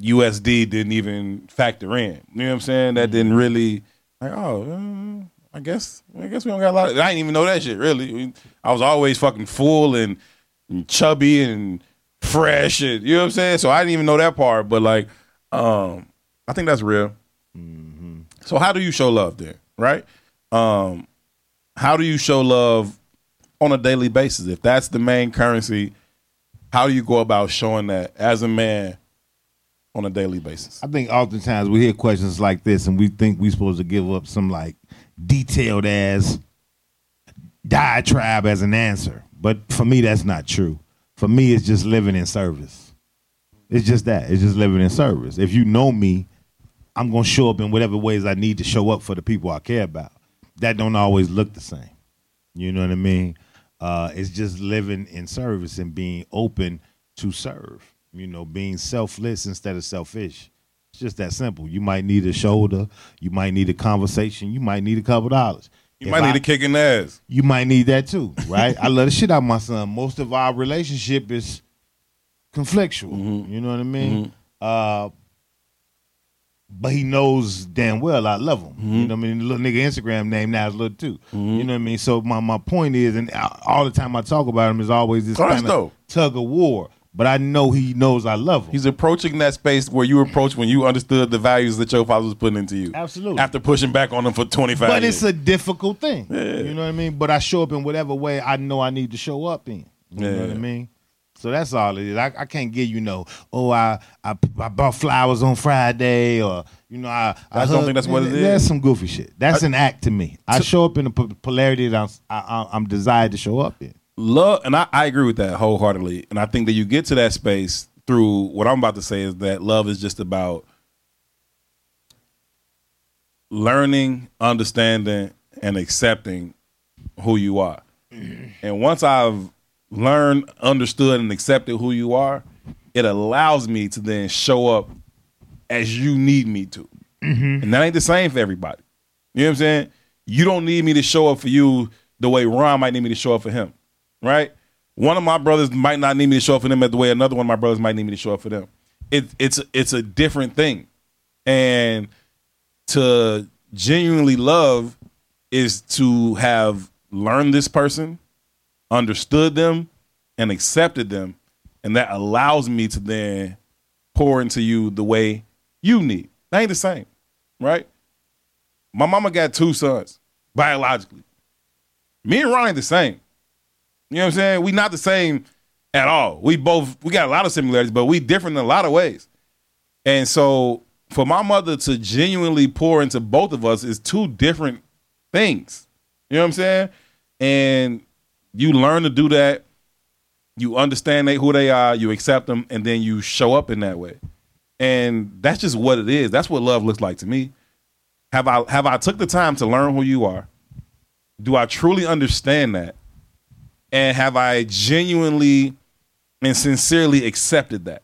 USD didn't even factor in. You know what I'm saying? That didn't really like. Oh, uh, I guess I guess we don't got a lot. Of, I didn't even know that shit. Really, I was always fucking full and, and chubby and fresh and you know what I'm saying. So I didn't even know that part. But like, um, I think that's real. So how do you show love there, right? Um, how do you show love on a daily basis? If that's the main currency, how do you go about showing that as a man on a daily basis? I think oftentimes we hear questions like this and we think we're supposed to give up some like detailed ass diatribe as an answer. But for me, that's not true. For me, it's just living in service. It's just that. It's just living in service. If you know me, I'm gonna show up in whatever ways I need to show up for the people I care about. That don't always look the same. You know what I mean? Uh, it's just living in service and being open to serve. You know, being selfless instead of selfish. It's just that simple. You might need a shoulder. You might need a conversation. You might need a couple dollars. You If might I- need a kick in the ass. you might need that too, right? I love the shit out of my son. Most of our relationship is conflictual. Mm-hmm. You know what I mean? Uh, but he knows damn well I love him. Mm-hmm. You know what I mean? The little nigga Instagram name now is little too. You know what I mean? So my, my point is, and all the time I talk about him is always this kind of tug of war. But I know he knows I love him. He's approaching that space where you approached when you understood the values that your father was putting into you. Absolutely. After pushing back on him for 25 but years. it's a difficult thing. You know what I mean? But I show up in whatever way I know I need to show up in. You know what I mean? So that's all it is. I, I can't give you no, oh, I, I I bought flowers on Friday or, you know, I. I I don't think that's what it is. That's some goofy shit. That's an act to me. I show up in the polarity that I'm, I, I'm desired to show up in. Love and I, I agree with that wholeheartedly. And i think that you get to that space through what i'm about to say is that love is just about learning understanding and accepting who you are. Mm-hmm. And once i've learned understood and accepted who you are it allows me to then show up as you need me to. Mm-hmm. And that ain't the same for everybody. You know what i'm saying? You don't need me to show up for you the way ron might need me to show up for him right? One of my brothers might not need me to show up for them the way another one of my brothers might need me to show up for them. It, it's it's a different thing, and to genuinely love is to have learned this person, understood them, and accepted them, and that allows me to then pour into you the way you need. That ain't the same, right? My mama got two sons biologically. Me and ain't the same. You know what I'm saying? We not the same at all. We both we got a lot of similarities, but we different in a lot of ways. And so for my mother to genuinely pour into both of us is two different things. You know what I'm saying? And you learn to do that. You understand they, who they are, you accept them, and then you show up in that way. And that's just what it is. That's what love looks like to me. Have I have I took the time to learn who you are? Do I truly understand that? And have I genuinely and sincerely accepted that?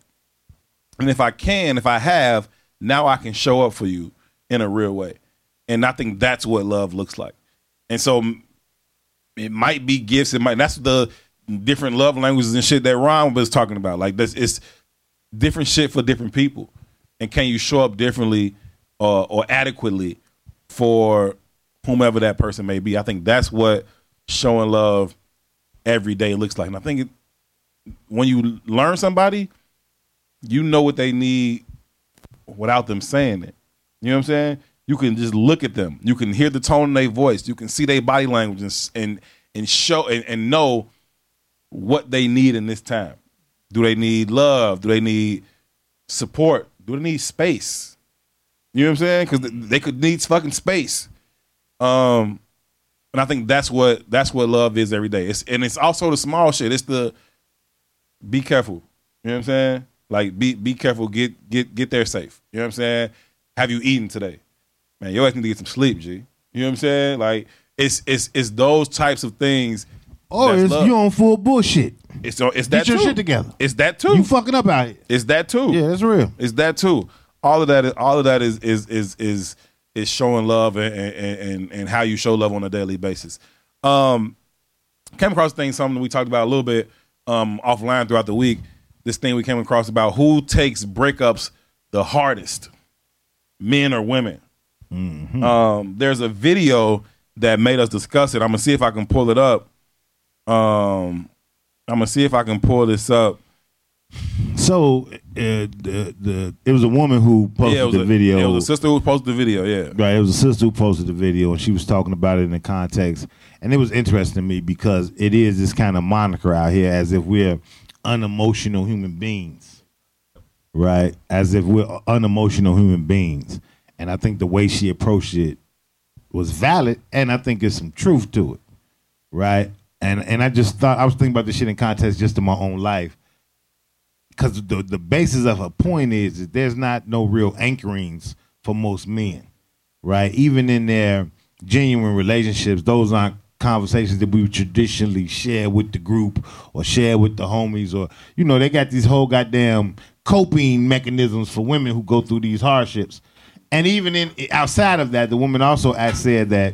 And if I can, if I have, now I can show up for you in a real way. And I think that's what love looks like. And so it might be gifts. It might that's the different love languages and shit that Ron was talking about. Like this, it's different shit for different people. And can you show up differently uh, or adequately for whomever that person may be? I think that's what showing love every day looks like. And I think it, when you learn somebody, you know what they need without them saying it. You know what I'm saying? You can just look at them. You can hear the tone in their voice. You can see their body language and and, and show and, and know what they need in this time. Do they need love? Do they need support? Do they need space? You know what I'm saying? Because they could need fucking space. Um, and I think that's what that's what love is every day. It's and it's also the small shit. It's the be careful. You know what I'm saying? Like be be careful. Get get get there safe. You know what I'm saying? Have you eaten today? Man, you always need to get some sleep, G. You know what I'm saying? Like it's it's it's those types of things. Or it's you on full bullshit. It's it's that Get your too. shit together. It's that too. You fucking up out here. it's that too. Yeah, it's real. It's that too. All of that is all of that is is is is is showing love and and and, and how you show love on a daily basis. Um, came across thing something we talked about a little bit um offline throughout the week. This thing we came across about who takes breakups the hardest, men or women. Um, there's a video that made us discuss it. I'm gonna see if I can pull it up. Um, I'm gonna see if I can pull this up. So uh, the the it was a woman who posted yeah, the a, video. It was a sister who posted the video. Yeah. Right, it was a sister who posted the video, and she was talking about it in the context, and it was interesting to me because it is this kind of moniker out here, as if we're unemotional human beings, right? As if we're unemotional human beings, and I think the way she approached it was valid, and I think there's some truth to it, right? And and I just thought I was thinking about this shit in context just in my own life. Because the the basis of her point is that there's not no real anchorings for most men, right? Even in their genuine relationships, those aren't conversations that we traditionally share with the group or share with the homies or you know they got these whole goddamn coping mechanisms for women who go through these hardships and even in outside of that the woman also said that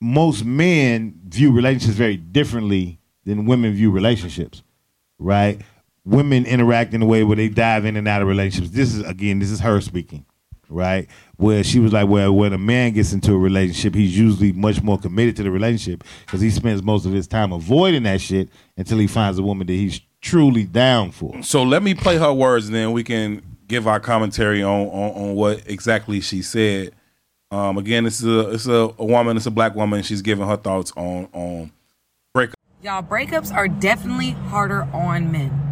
most men view relationships very differently than women view relationships right women interact in a way where they dive in and out of relationships this is again this is her speaking right? Where she was like, well, when a man gets into a relationship, he's usually much more committed to the relationship because he spends most of his time avoiding that shit until he finds a woman that he's truly down for. So let me play her words, and then we can give our commentary on on, on what exactly she said. Um, again, this is a it's a, a woman, it's a black woman. She's giving her thoughts on on breakup. Y'all, breakups are definitely harder on men.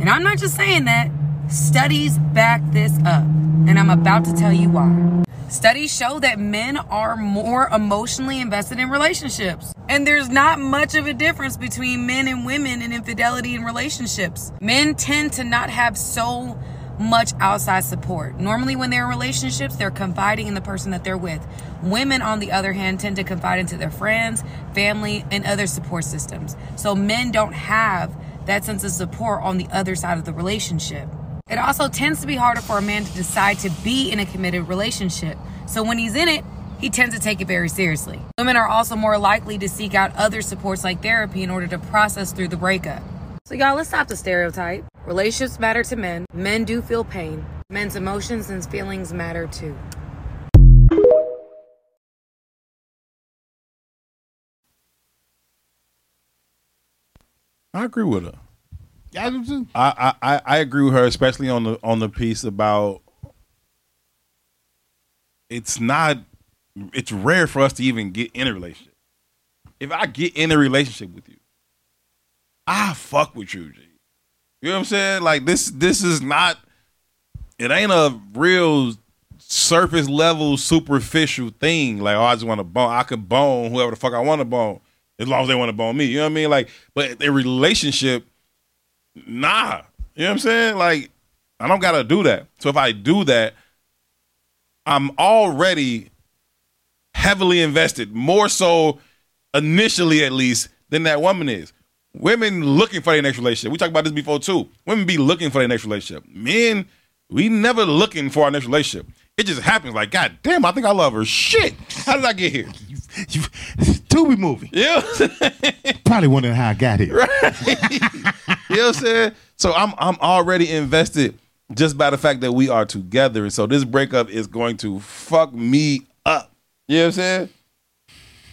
And I'm not just saying that. Studies back this up, and I'm about to tell you why. Studies show that men are more emotionally invested in relationships. And there's not much of a difference between men and women in infidelity in relationships. Men tend to not have so much outside support. Normally, when they're in relationships, they're confiding in the person that they're with. Women, on the other hand, tend to confide into their friends, family, and other support systems. So men don't have that sense of support on the other side of the relationship. It also tends to be harder for a man to decide to be in a committed relationship. So when he's in it, he tends to take it very seriously. Women are also more likely to seek out other supports like therapy in order to process through the breakup. So, y'all, let's stop the stereotype. Relationships matter to men. Men do feel pain. Men's emotions and feelings matter too. I agree with her. I do too. I, I I agree with her, especially on the on the piece about it's not it's rare for us to even get in a relationship. If I get in a relationship with you, I fuck with you, G. You know what I'm saying? Like this this is not it ain't a real surface level superficial thing. Like, oh, I just want to bone. I could bone whoever the fuck I want to bone, as long as they want to bone me. You know what I mean? Like, but a relationship Nah. You know what I'm saying? Like, I don't gotta do that. So if I do that, I'm already heavily invested, more so initially at least, than that woman is. Women looking for their next relationship. We talked about this before too. Women be looking for their next relationship. Men, we never looking for our next relationship. It just happens like, God damn, I think I love her. Shit. How did I get here? You, Tubi movie. Yeah. Probably wondering how I got here. Right. you know what I'm saying? So I'm I'm already invested just by the fact that we are together. And so this breakup is going to fuck me up. You know what I'm saying?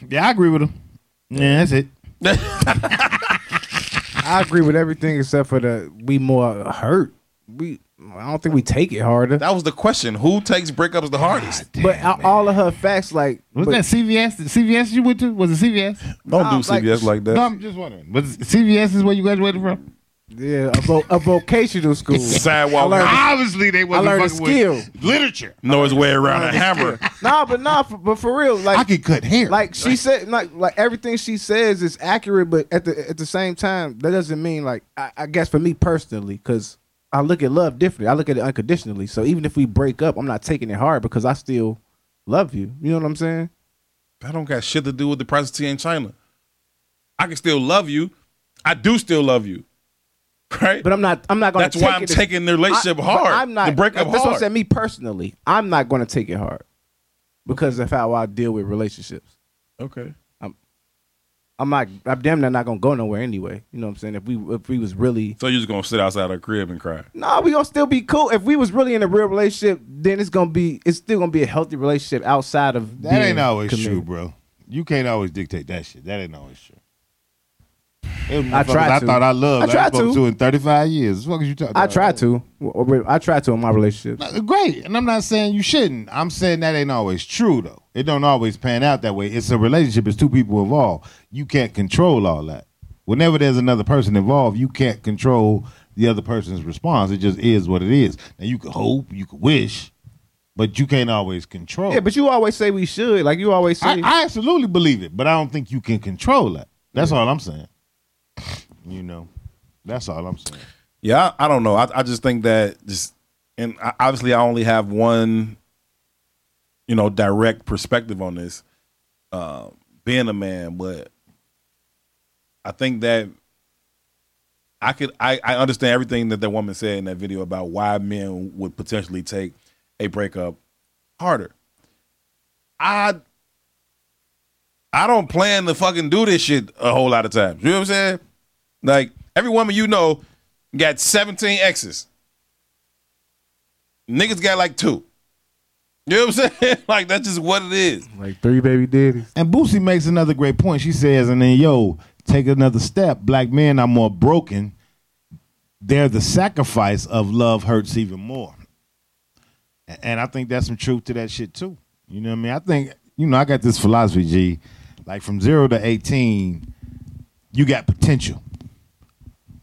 Yeah, I agree with him. Yeah, that's it. I agree with everything except for the we more hurt. We I don't think we take it harder. That was the question. Who takes breakups the hardest? but a- all of her facts, like Was that CVS? CVS you went to? Was it CVS? Don't Nah, do CVS like, that. No, I'm just wondering. Was CVS is where you graduated from? yeah, a, vo- a vocational school. Sidewalk. I learned- Obviously, they wasn't learned a fucking skill. with literature. know his way around a hammer. nah, but nah, for, but for real, like I could cut hair. like she said, like like everything she says is accurate, but at the at the same time, that doesn't mean like I, I guess for me personally, because I look at love differently. I look at it unconditionally. So even if we break up, I'm not taking it hard because I still love you. You know what I'm saying? That don't got shit to do with the presidency in China. I can still love you. I do still love you. Right? But I'm not. I'm not gonna That's why I'm taking the relationship but hard. I'm not. The breakup that's what I'm saying. Me personally, I'm not going to take it hard because of how I deal with relationships. okay. I'm not. I'm damn near not going to go nowhere anyway. You know what I'm saying? If we if we was really So you're just gonna sit outside her crib and cry. No, we gonna still be cool. If we was really in a real relationship, then it's gonna be it's still gonna be a healthy relationship outside of that being ain't always committed. true, bro. You can't always dictate that shit. That ain't always true. I tried I thought I loved. I tried spoke to. to in 35 years. What fuck is you talking I try to. I try to in my relationships. Uh, Great, and I'm not saying you shouldn't. I'm saying that ain't always true though. It don't always pan out that way. It's a relationship. It's two people involved. You can't control all that. Whenever there's another person involved, you can't control the other person's response. It just is what it is. Now you can hope, you can wish, but you can't always control. Yeah, but you always say we should. Like you always say. I, I absolutely believe it, but I don't think you can control that. That's all I'm saying. You know, that's all I'm saying. Yeah, I, don't know. I, I just think that just and obviously I only have one, you know, direct perspective on this, uh, being a man, but I think that I could I, I understand everything that that woman said in that video about why men would potentially take a breakup harder. I I don't plan to fucking do this shit a whole lot of times. You know what I'm saying? Like every woman you know got 17 exes. Niggas got like two. You know what I'm saying? like that's just what it is. Like three baby daddies. And Boosie makes another great point. She says, and then yo, take another step. Black men are more broken. They're the sacrifice of love hurts even more. And I think that's some truth to that shit too. You know what I mean? I think, you know, I got this philosophy, G. Like from zero to 18, you got potential.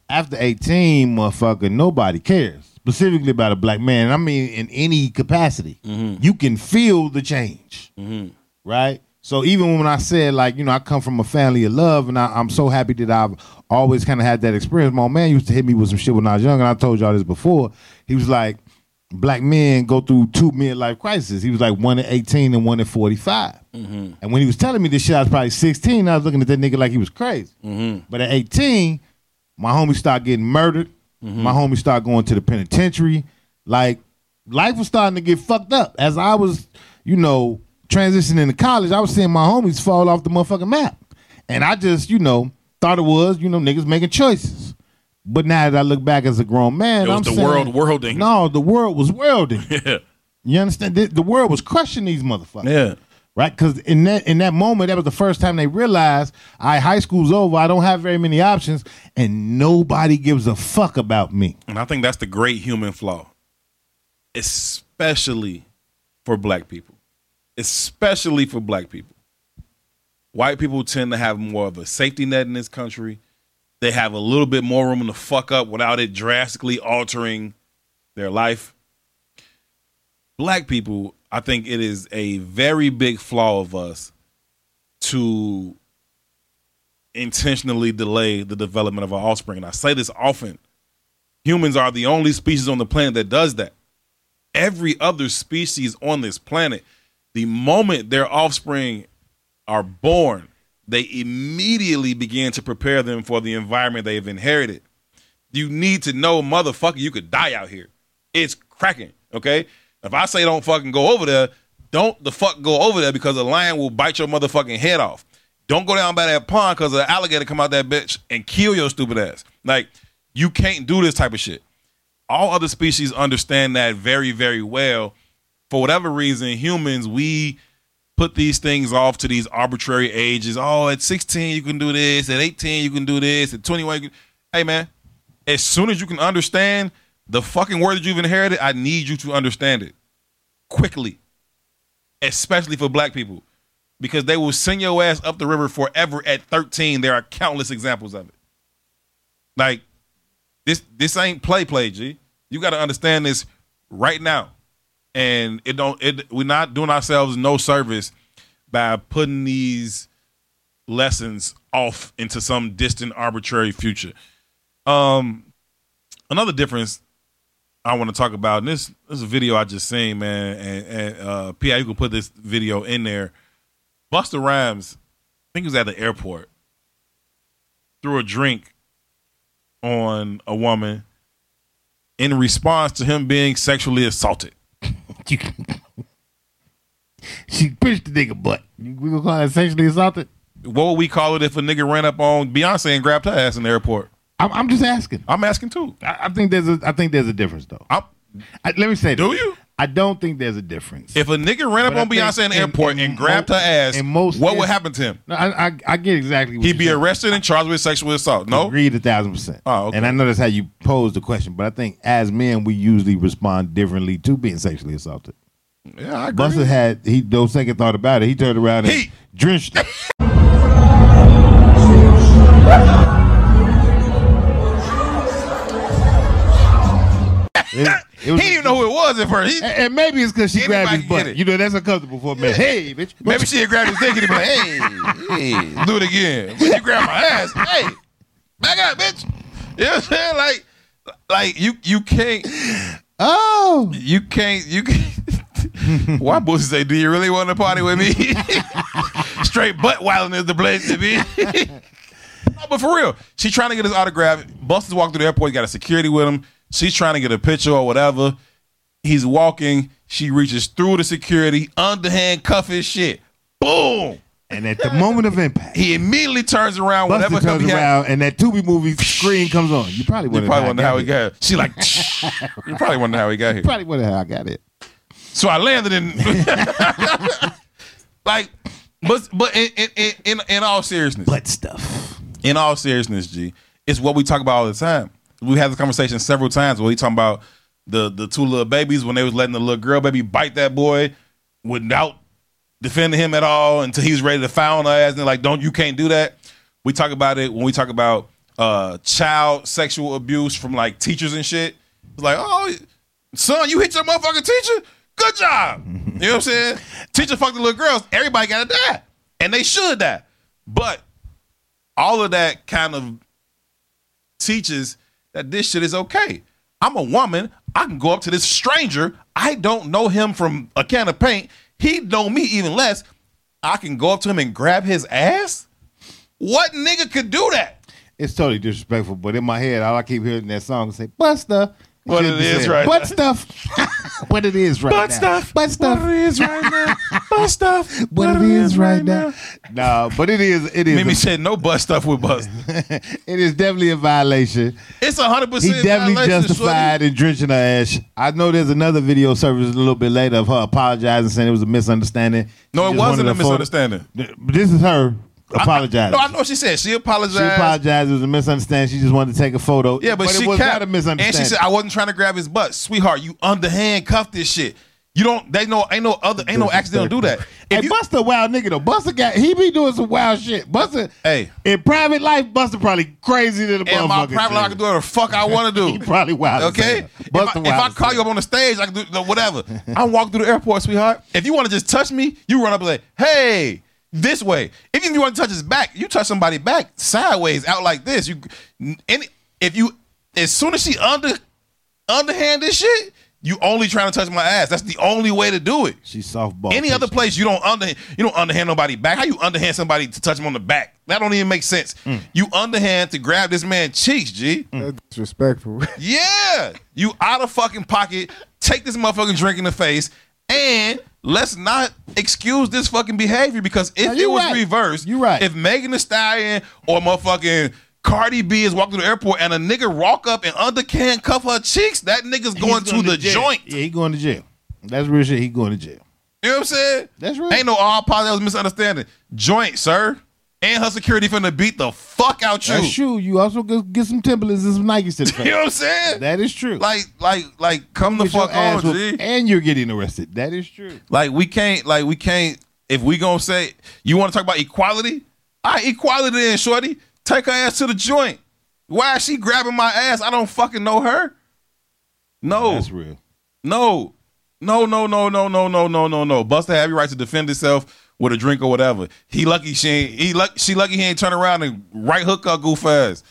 After 18, motherfucker, nobody cares. Specifically about a black man. I mean, in any capacity. Mm-hmm. You can feel the change mm-hmm. right? So even when I said like, you know, I come from a family of love, and I, I'm so happy that I've always kind of had that experience. My old man used to hit me with some shit when I was young, and I told y'all this before. He was like, black men go through two midlife crises. He was like one at 18 and one at 45. Mm-hmm. And when he was telling me this shit, I was probably 16. I was looking at that nigga like he was crazy. Mm-hmm. But at 18, my homie started getting murdered. Mm-hmm. My homie started going to the penitentiary. Like life was starting to get fucked up. As I was, you know, transitioning to college, I was seeing my homies fall off the motherfucking map. And I just, you know, thought it was, you know, niggas making choices. But now that I look back as a grown man, It was I'm the saying, world worlding. No, the world was worlding. Yeah. You understand? The, the world was crushing these motherfuckers Yeah. right? Because in that in that moment, that was the first time they realized, I high school's over. I don't have very many options, and nobody gives a fuck about me. And I think that's the great human flaw, especially for black people. Especially for black people. White people tend to have more of a safety net in this country. They have a little bit more room to fuck up without it drastically altering their life. Black people, I think it is a very big flaw of us to intentionally delay the development of our offspring. And I say this often humans are the only species on the planet that does that. Every other species on this planet, the moment their offspring are born, they immediately begin to prepare them for the environment they've inherited. You need to know, motherfucker, you could die out here. It's cracking, okay? If I say don't fucking go over there, don't the fuck go over there because a lion will bite your motherfucking head off. Don't go down by that pond because an alligator come out that bitch and kill your stupid ass. Like, you can't do this type of shit. All other species understand that very, very well. For whatever reason, humans, we put these things off to these arbitrary ages. Oh, at 16 you can do this, at 18 you can do this, at 21 you can Hey man, as soon as you can understand the fucking word that you've inherited, I need you to understand it quickly. Especially for black people. Because they will send your ass up the river forever at 13. There are countless examples of it. Like this this ain't play play, G. You got to understand this right now. And it don't it we're not doing ourselves no service by putting these lessons off into some distant arbitrary future. Um another difference I want to talk about, and this, this is a video I just seen, man, and, and uh P.I. you can put this video in there. Busta Rhymes, I think he was at the airport, threw a drink on a woman in response to him being sexually assaulted. she pushed the nigga butt. We gonna call that sexually assaulted? What would we call it if a nigga ran up on Beyonce and grabbed her ass in the airport? I'm, I'm just asking. I'm asking too. I, I think there's a I think there's a difference though. I, let me say, do this. you? I don't think there's a difference. If a nigga ran up But on Beyonce in the airport in and grabbed mo- her ass, in most what would happen to him? No, I, I I get exactly. what He'd be saying. arrested and charged with sexual assault. No, Agreed a thousand percent. Oh, okay. And I know that's how you pose the question, but I think as men we usually respond differently to being sexually assaulted. yeah, I agree. Busta had he no second thought about it. He turned around and He- drenched. it. It, was, he didn't even know who it was at first. He, and, and maybe it's because she grabbed his butt. You know, that's uncomfortable for a man. Hey, bitch. maybe she had grabbed his dick and be like, "Hey, hey, do it again." When you grab my ass, hey, back up, bitch. You know what I'm saying? Like like you you can't Oh, you can't you can't. Why Boosie say, "Do you really want to party with me?" Straight butt wilding is the place to be. no, but for real, she trying to get his autograph. Busta's walking through the airport. He got a security with him. She's trying to get a picture or whatever. He's walking. She reaches through the security, underhand cuff his shit. Boom. and at the moment of impact, He immediately turns around. Busta whatever turns he had. around, and that Tubi movie screen comes on. You probably You wonder probably wonder how he got it. She like. you probably wonder how he got here. Probably wonder how I got it. So I landed in like, but but in in, in in all seriousness, Butt stuff. in all seriousness, G, it's what we talk about all the time. We had this conversation several times where he talking about the the two little babies when they was letting the little girl baby bite that boy without defending him at all until he was ready to foul on her ass and they're like, don't you can't do that. We talk about it when we talk about uh child sexual abuse from like teachers and shit. It's like, oh son, you hit your motherfucking teacher? Good job. You know what I'm saying? Teacher fucked the little girls, everybody gotta die. And they should die. But all of that kind of teaches that this shit is okay. I'm a woman. I can go up to this stranger. I don't know him from a can of paint. He know me even less. I can go up to him and grab his ass. What nigga could do that? It's totally disrespectful, but in my head, all I keep hearing that song is say stuff. What it is right Butt now. stuff. what it is right Butt now. stuff. Butt stuff. What it is right now. Butt stuff. What it is right now. No, but it is. It is. Mimi a- said no butt stuff with bust. it is definitely a violation. It's a hundred percent. He definitely justified in drenching her ass. I know there's another video service a little bit later of her apologizing, saying it was a misunderstanding. No, She it wasn't a misunderstanding. But This is her apologizing. No, I know what she said. She apologized. She apologized. It was a misunderstanding. She just wanted to take a photo. Yeah, but, it she was kept, not a misunderstanding. And she said, "I wasn't trying to grab his butt, sweetheart. You underhand cuffed this shit. You don't. They know. Ain't no other. Ain't no accident do that. Hey, If you, Busta a wild nigga though. Busta got he be doing some wild shit. Busta, Hey. in private life, Busta probably crazy to the in my private life, I can do whatever the fuck I want to do. He probably wild. Okay, if, I, if I call you up on the stage, I can do whatever. I'm walking through the airport, sweetheart. If you want to just touch me, you run up and say, "Hey, this way." Even if you want to touch his back, you touch somebody back sideways, out like this. You, any, if you, as soon as she under, underhand this shit, you only trying to touch my ass. That's the only way to do it. She's softball. Any other place you don't under you don't underhand nobody back. How you underhand somebody to touch him on the back? That don't even make sense. Mm. You underhand to grab this man cheeks, G. That's disrespectful. Yeah, you out of fucking pocket. Take this motherfucking drink in the face, and let's not excuse this fucking behavior because if it was right. reversed, You right. If Megan Thee Stallion or motherfucking Cardi B is walking to the airport and a nigga walk up and underhand cuff her cheeks, that nigga's He's going, to the jail. joint. Yeah, he going to jail. That's real shit. He going to jail. You know what I'm saying? That's right. Ain't no all positive misunderstanding. Joint, sir. And her security finna beat the fuck out you. That's true. You also get, get some Timberlands and some Nikes to the face. You know what I'm saying? that is true. like, like, like, come the Get your fuck on, G. and you're getting arrested. That is true. Like, we can't, like, we can't. If we gonna say you want to talk about equality, all right, equality then, shorty. Take her ass to the joint. Why is she grabbing my ass? I don't fucking know her. No, That's real. No, no, no, no, no, no, no, no, no, no. Busta have your right to defend himself with a drink or whatever. He lucky she ain't. He luck. She lucky he ain't turn around and right hook her goof ass.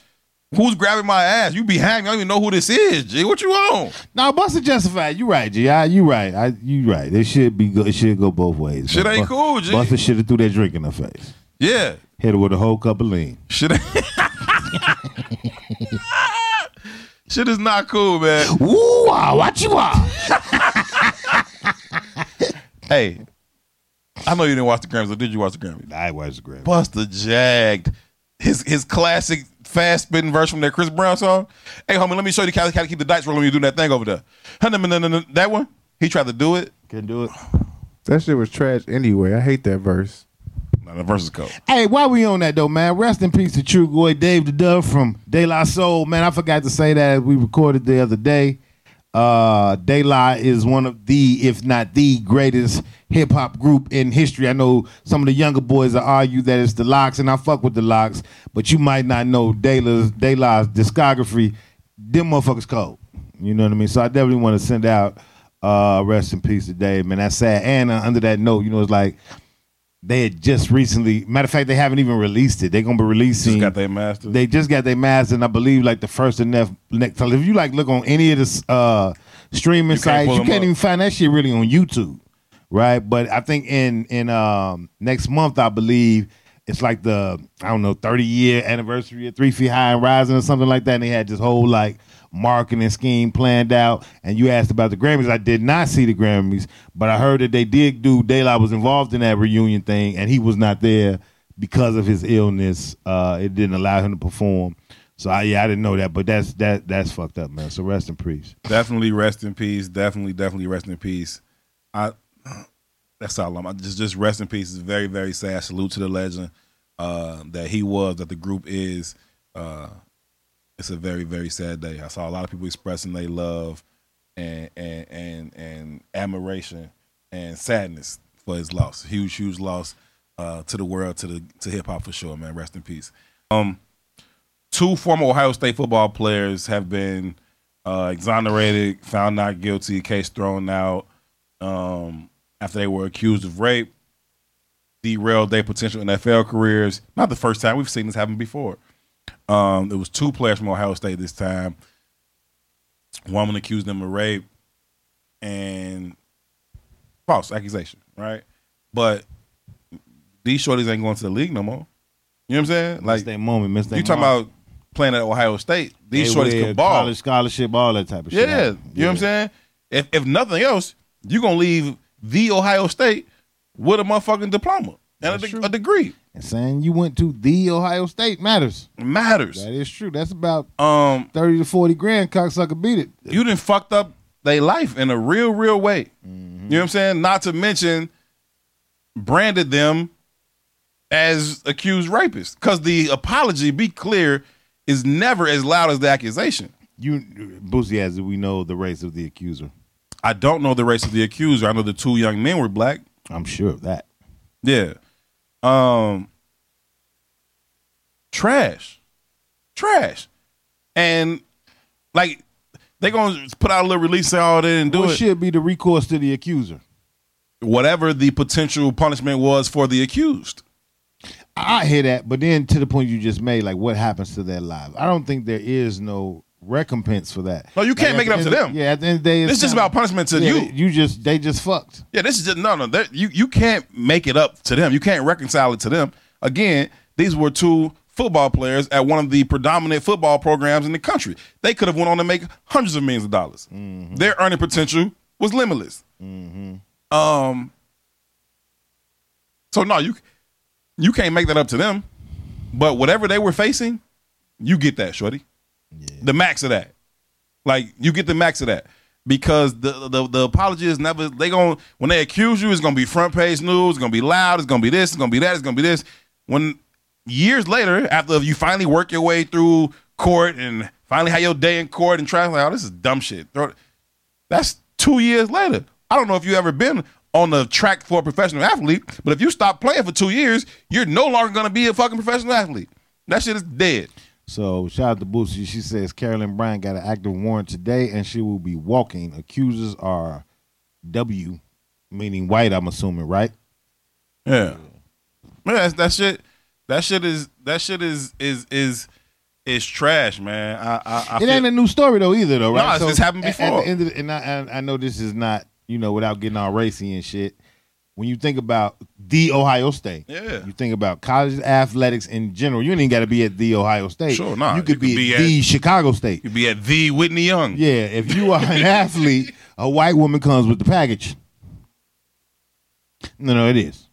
Who's grabbing my ass? You be hanging. I don't even know who this is. G, what you on? No, Busta justified. You right, G. I, you right. I, you right. It should be. Go, it should go both ways. Shit ain't Bu- cool, G. Busta should have threw that drink in her face. Yeah, Hit her with a whole cup of lean. shit. shit is not cool, man. Woo! Wow, ah, what you are? Hey, I know you didn't watch the Grammys, or did you watch the Grammys? I watched the grab. Busta jagged his his classic fast spitting verse from that Chris Brown song. Hey, homie, let me show you how to, how to keep the dice rolling when you do that thing over there. That one, he tried to do it. Couldn't do it. that shit was trash anyway. I hate that verse. No, the verse is cold. Hey, while we on that though, man, rest in peace to Trugoy Dave the Dove from De La Soul. Man, I forgot to say that as we recorded the other day. Uh, De La is one of the, if not the greatest hip hop group in history. I know some of the younger boys argue that it's the LOX, and I fuck with the LOX, but you might not know De La's, De La's discography. Them motherfuckers cold. You know what I mean? So I definitely want to send out uh, rest in peace to Dave, man. That's sad. And uh, under that note, you know, it's like they had just recently. Matter of fact, they haven't even released it. They're gonna be releasing. They just got their master. They just got their master, and I believe like the first and next. next if you like look on any of the uh, streaming You can't sites, you can't up. even find that shit really on YouTube, right? But I think in in um, next month, I believe it's like the I don't know thirty year anniversary of Three Feet High and Rising or something like that. And they had this whole like marketing scheme planned out. And you asked about the Grammys. I did not see the Grammys, but I heard that they did do. De La was involved in that reunion thing, and he was not there because of his illness. Uh, it didn't allow him to perform. So I, yeah, I didn't know that, but that's that that's fucked up, man. So rest in peace. definitely rest in peace. Definitely, definitely rest in peace. I that's all I'm just just rest in peace. It's very, very sad. Salute to the legend uh, that he was, that the group is. Uh, it's a very, very sad day. I saw a lot of people expressing their love and and and and admiration and sadness for his loss. Huge, huge loss uh, to the world, to the to hip hop for sure, man. Rest in peace. Um, two former Ohio State football players have been uh, exonerated, found not guilty, case thrown out um, after they were accused of rape, derailed their potential NFL careers. Not the first time we've seen this happen before. Um, there was two players from Ohio State this time. One woman accused them of rape and false accusation, right? But these shorties ain't going to the league no more. You know what I'm saying? Like that moment, miss that. you talking about playing at Ohio State? These They shorties can ball. college scholarship, all that type of shit. Yeah, you know what I'm saying. If if nothing else, you are gonna leave the Ohio State with a motherfucking diploma and a, de- a degree. And saying you went to the Ohio State matters. It matters. That is true. That's about Um, thirty to forty grand. Cocksucker beat it. you didn't fucked up their life in a real, real way. Mm-hmm. You know what I'm saying? Not to mention branded them as accused rapists. Because the apology, be clear, is never as loud as the accusation. You, Boosie, as we know the race of the accuser. I don't know the race of the accuser. I know the two young men were black. I'm sure of that. Yeah. Um trash. Trash. And like they gonna put out a little release and all that and do it. what it. should be the recourse to the accuser? Whatever the potential punishment was for the accused. I I hear that, but then to the point you just made, like what happens to their lives? I don't think there is no recompense for that. No, you can't Like, make it up to them. Yeah, at the end of the day, This is just about punishment to yeah, you. You just they just fucked. Yeah, this is just no, no. that- You you can't make it up to them. You can't reconcile it to them. Again, these were two football players at one of the predominant football programs in the country. They could have went on to make hundreds of millions of dollars. Their earning potential was limitless. Um. So no, you you can't make that up to them. But whatever they were facing, you get that, shorty. The max of that. Like you get the max of that because the the, the apology is never they going when they accuse you it's gonna be front page news. It's gonna be loud. It's gonna be this. It's gonna be that. It's gonna be this. When years later, after you finally work your way through court and finally have your day in court and try like, oh, this is dumb shit. That's two years later. I don't know if you ever been on the track for a professional athlete, but if you stop playing for two years, you're no longer gonna be a fucking professional athlete. That shit is dead. So shout out to Boosie. She says Carolyn Bryant got an active warrant today, and she will be walking. Accusers are W, meaning white. I'm assuming, right? Yeah. Man, that's, that shit. That shit is. That shit is is is is trash, man. I I, I It feel- ain't a new story though either, though, right? No, it's- it's happened at- At, before. the end of the, and I, I, I know this is not, you know, without getting all racy and shit. When you think about the Ohio State, Yeah. you think about college athletics in general. You ain't even got to be at the Ohio State. Sure, nah. You could You could be, be at at- the Chicago State. you be at the Whitney Young. Yeah, if you are an athlete, a white woman comes with the package. No, no, it is.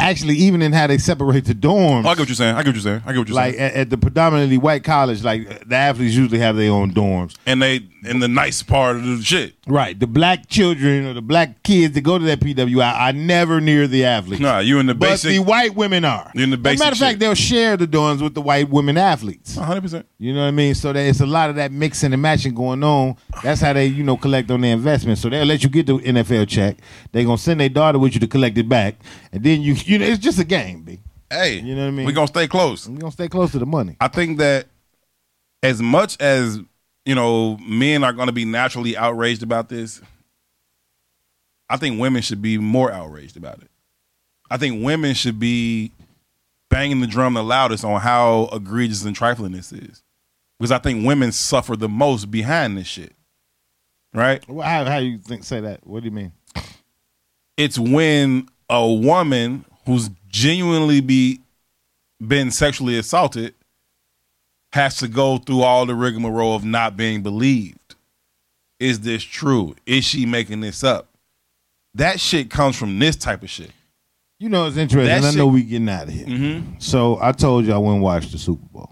Actually, even in how they separate the dorms, Oh, I get what you're saying. I get what you're saying. I get what you're like saying. at, at the predominantly white college, like the athletes usually have their own dorms. And they in the nice part of the shit. Right. The black children or the black kids that go to that PWI are never near the athletes. Nah, you in the but basic. the white women are. You're in the As a basic matter of fact, shit. they'll share the dorms with the white women athletes. 100. percent You know what I mean? So there's a lot of that mixing and matching going on. That's how they, you know, collect on their investment. So they'll let you get the NFL check. They're gonna send their daughter with you to collect it back, and then you, you know, it's just a game, B. Hey, You know what I mean? We're gonna stay close. We're gonna stay close to the money. I think that as much as you know, men are going to be naturally outraged about this. I think women should be more outraged about it. I think women should be banging the drum the loudest on how egregious and trifling this is, because I think women suffer the most behind this shit. Right? Well, How how you think say that? What do you mean? It's when a woman who's genuinely be been sexually assaulted has to go through all the rigmarole of not being believed. Is this true? Is she making this up? That shit comes from this type of shit. You know it's interesting. That I know shit- we getting out of here. Mm-hmm. So I told you I went and watched the Super Bowl,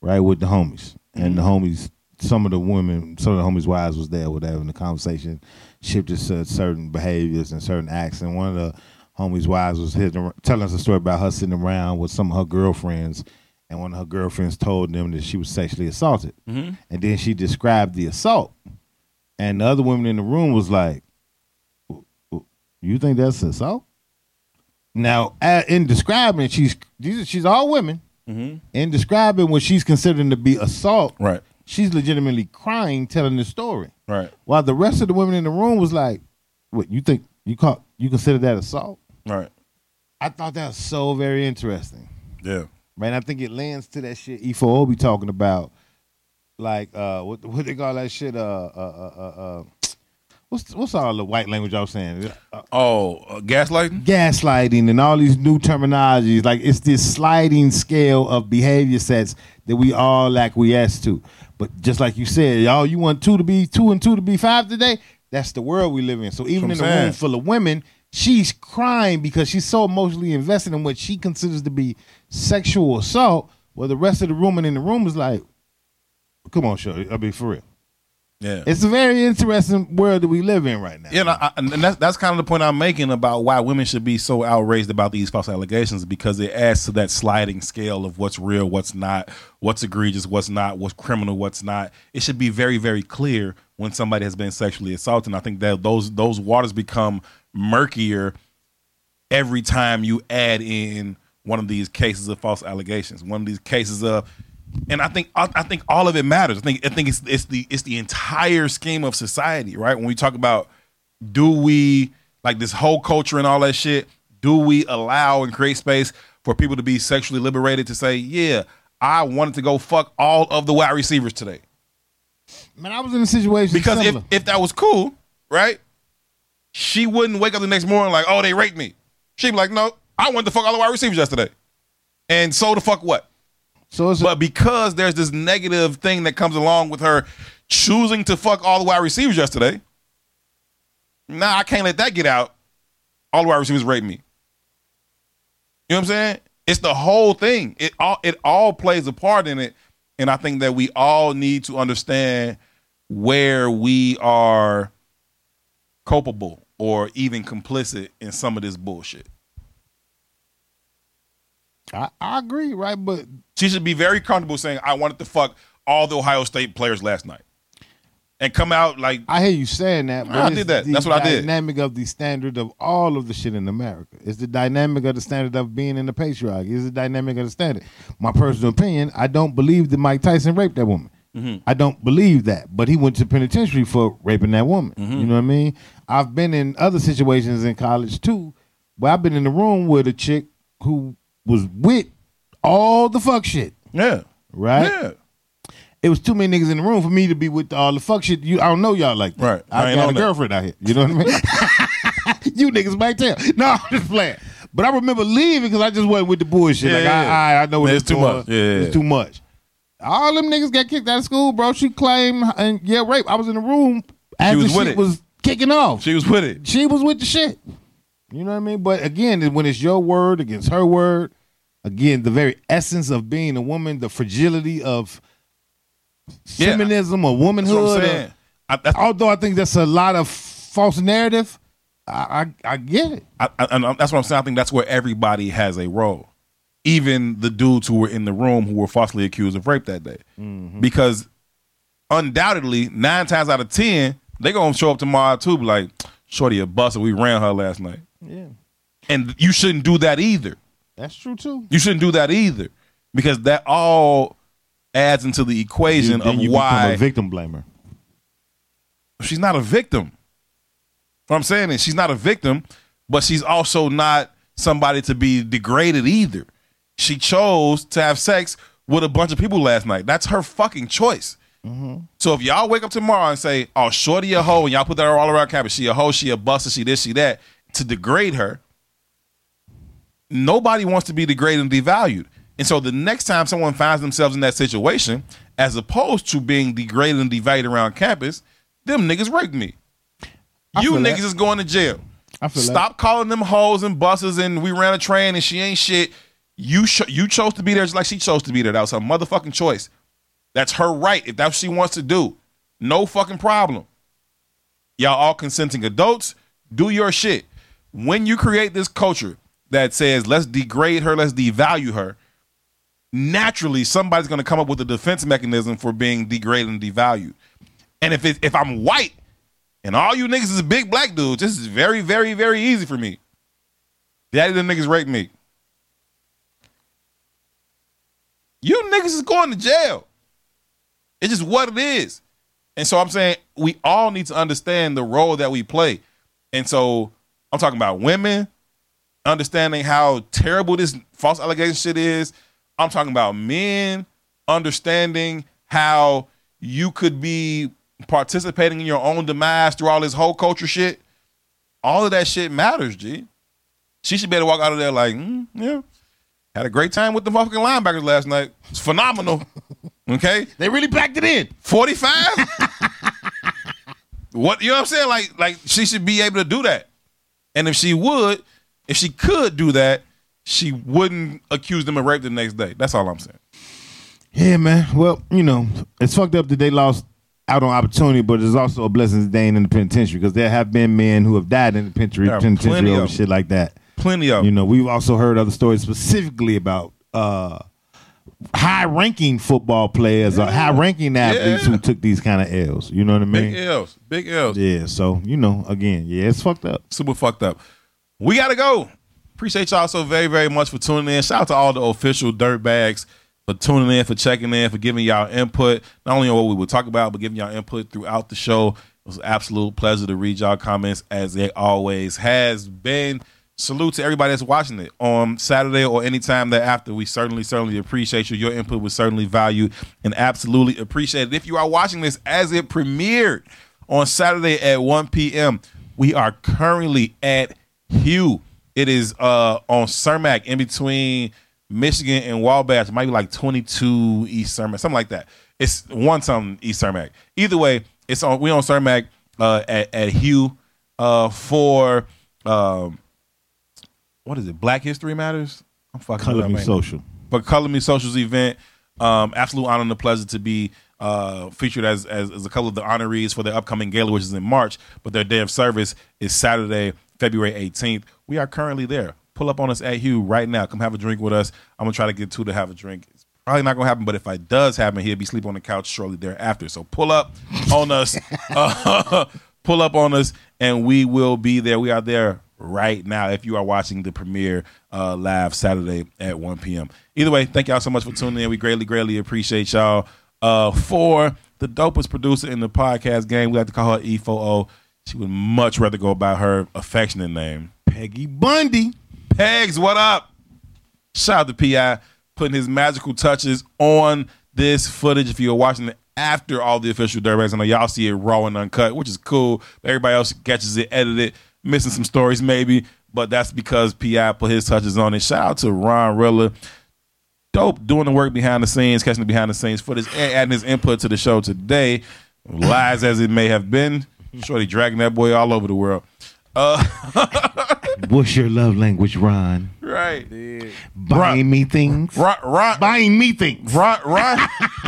right, with the homies. And the homies, some of the women, some of the homies' wives was there, whatever, and the conversation shifted to certain behaviors and certain acts. And one of the homies' wives was hitting, telling us a story about her sitting around with some of her girlfriends, and one of her girlfriends told them that she was sexually assaulted. Mm-hmm. And then she described the assault. And the other women in the room was like, "W- w- You think that's assault? Now, in describing, she's these are- she's all women. Mm-hmm. In describing what she's considering to be assault, Right. she's legitimately crying, telling the story. Right. While the rest of the women in the room was like, "What you think? You call you consider that assault?" Right. I thought that was so very interesting. Yeah. Man, I think it lends to that shit E4O be talking about, like uh, what what they call that shit? Uh, uh, uh, uh, uh what's what's all the white language I was saying? Uh, Oh, uh, gaslighting? gaslighting and all these new terminologies. Like it's this sliding scale of behavior sets that we all acquiesce to. But just like you said, y'all, you want two to be two and two to be five today? That's the world we live in. So even in That's a room full of women, she's crying because she's so emotionally invested in what she considers to be sexual assault. Well, the rest of the women in the room is like, "Come on, show. I mean, for real." Yeah. It's a very interesting world that we live in right now. Yeah, and, I, and that's that's kind of the point I'm making about why women should be so outraged about these false allegations because it adds to that sliding scale of what's real, what's not, what's egregious, what's not, what's criminal, what's not. It should be very, very clear when somebody has been sexually assaulted. And I think that those those waters become murkier every time you add in one of these cases of false allegations, one of these cases of and I think I, think all of it matters. I think I think it's it's the it's the entire scheme of society, right? When we talk about do we like this whole culture and all that shit, do we allow and create space for people to be sexually liberated to say, yeah, I wanted to go fuck all of the wide receivers today? Man, I was in a situation Because if, if that was cool, right? She wouldn't wake up the next morning like, oh, they raped me. She'd be like, no, I went to fuck all the wide receivers yesterday. And so the fuck what? so it's a, But because there's this negative thing that comes along with her choosing to fuck all the wide receivers yesterday, nah, I can't let that get out. All the wide receivers raped me. You know what I'm saying? It's the whole thing. It all it all plays a part in it. And I think that we all need to understand where we are culpable or even complicit in some of this bullshit. I, I agree, right? But She should be very comfortable saying, I wanted to fuck all the Ohio State players last night. And come out like, I hear you saying that. But I did that. That's what I did. Dynamic of the standard of all of the shit in America. It's the dynamic of the standard of being in the patriarchy. It's the dynamic of the standard. My personal opinion, I don't believe that Mike Tyson raped that woman. Mm-hmm. I don't believe that. But he went to penitentiary for raping that woman. Mm-hmm. You know what I mean? I've been in other situations in college too, where I've been in the room with a chick who was with all the fuck shit. yeah. Right? Yeah. it was too many niggas in the room for me to be with all the fuck shit. You, I don't know y'all like that. Right. I I, ain't got a on that. girlfriend out here. You know what I mean? you niggas might tell. No, I'm just playing. But I remember leaving because I just wasn't with the bullshit. Yeah, like, yeah, I. I, I know what it's it's too much. Yeah, yeah, It's too much. All them niggas got kicked out of school, bro. She claimed, and yeah, rape. I was in the room as was the with shit it. was kicking off. She was with it. she was with the shit. You know what I mean? But again, when it's your word against her word, again, the very essence of being a woman, the fragility of Yeah. feminism or womanhood. or- I, although I think that's a lot of false narrative, I I, I get it. And that's what I'm saying. I think that's where everybody has a role. Even the dudes who were in the room who were falsely accused of rape that day. Mm-hmm. Because undoubtedly, nine times out of ten, they're going to show up tomorrow too, be like, Shorty a bust, we ran her last night. Yeah, And you shouldn't do that either. that's true too. You shouldn't do that either. Because that all adds into the equation Then of you why a victim blamer. she's not a victim. What I'm saying is she's not a victim, but she's also not somebody to be degraded either. She chose to have sex with a bunch of people last night. That's her fucking choice. Mm-hmm. So if y'all wake up tomorrow and say, "Oh, shorty a hoe," and y'all put that all around campus, she a hoe, she a buster, she this, she that, to degrade her, nobody wants to be degraded and devalued. And so the next time someone finds themselves in that situation, as opposed to being degraded and devalued around campus, them niggas raped me. you niggas that. is going to jail. I feel that. Stop calling them hoes and buses and we ran a train and she ain't shit. You sh- you chose to be there just like she chose to be there. That was her motherfucking choice. That's her right. If that's what she wants to do, no fucking problem. Y'all all consenting adults, do your shit. When you create this culture that says let's degrade her, let's devalue her, naturally somebody's going to come up with a defense mechanism for being degraded and devalued. And if it, if I'm white and all you niggas is big black dudes, this is very, very, very easy for me. Daddy, the niggas rape me. You niggas is going to jail. It's just what it is. And so I'm saying we all need to understand the role that we play. And so I'm talking about women understanding how terrible this false allegation shit is. I'm talking about men understanding how you could be participating in your own demise through all this whole culture shit. All of that shit matters, G. She should be able to walk out of there like, mm, yeah, had a great time with the fucking linebackers last night. It's phenomenal. Okay, They really packed it in. 45 what you know what i'm saying like like she should be able to do that and if she would if she could do that she wouldn't accuse them of rape the next day that's all i'm saying Yeah, man. Well, you know, it's fucked up that they lost out on opportunity, but it's also a blessing that they ain't in the penitentiary because there have been men who have died in the penitentiary, penitentiary over shit like that. plenty of You know, we've also heard other stories specifically about uh, high-ranking football players or high-ranking athletes Yeah. who took these kind of L's. You know what I mean? big l's big l's Yeah. So you know, again, yeah, it's fucked up. super fucked up we gotta go appreciate y'all so very very much for tuning in shout out to all the official dirt bags for tuning in for checking in for giving y'all input not only on what we would talk about but giving y'all input throughout the show it was an absolute pleasure to read y'all comments as it always has been salute to everybody that's watching it on saturday or anytime thereafter we certainly certainly appreciate you your input was certainly valued and absolutely appreciated if you are watching this as it premiered on saturday at 1 p.m we are currently at Hugh. It is uh on Cermak in between Michigan and Wabash. It might be like 22 East Cermak, something like that. It's one something East Cermak. Either way, it's on we on Cermak uh at, at Hugh uh for um what is it? Black History Matters? I'm fucking Color me social. but Color Me Socials event. Um, absolute honor and a pleasure to be uh, featured as, as as a couple of the honorees for their upcoming gala, which is in March. But their day of service is Saturday, February 18th. We are currently there. Pull up on us at Hugh right now. Come have a drink with us. I'm gonna try to get Tou to have a drink. It's probably not gonna happen, but if it does happen, he'll be sleeping on the couch shortly thereafter. So pull up on us. Uh, pull up on us, and we will be there. We are there right now if you are watching the premiere uh, live Saturday at 1 p.m. Either way, thank y'all so much for tuning in. We greatly, greatly appreciate y'all. Uh, for the dopest producer in the podcast game, we like to call her E4O. She would much rather go by her affectionate name. Peggy Bundy. Pegs, what up? Shout out to Pi putting his magical touches on this footage. If you're watching it after all the official dirtbags, I know y'all see it raw and uncut, which is cool. But everybody else catches it, edited, missing some stories maybe. But that's because Pi put his touches on it. Shout out to Ron Rilla. Dope doing the work behind the scenes, catching the behind the scenes footage, and adding his input to the show today. Lies as it may have been. Shorty dragging that boy all over the world. Uh, What's your love language, Ron? Right. Buying Ron- me things. Ron, Ron, Buying me things. Ron, Ron,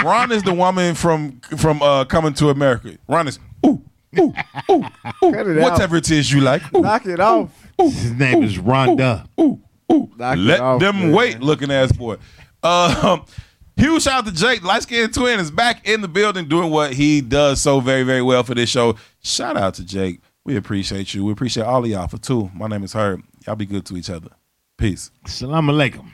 Ron is the woman from from uh, Coming to America. Ron is ooh, ooh, ooh, ooh, Cut it whatever it is you like. Ooh, Knock it off. His name is Rhonda. ooh, ooh. Knock it Let off, them man. wait, looking ass boy. Um, huge shout out to Jake, light skinned twin, is back in the building doing what he does so very, very well for this show. Shout out to Jake. We appreciate you. We appreciate all of y'all for Tou. My name is Herb. Y'all be good to each other. Peace. Salam alaikum.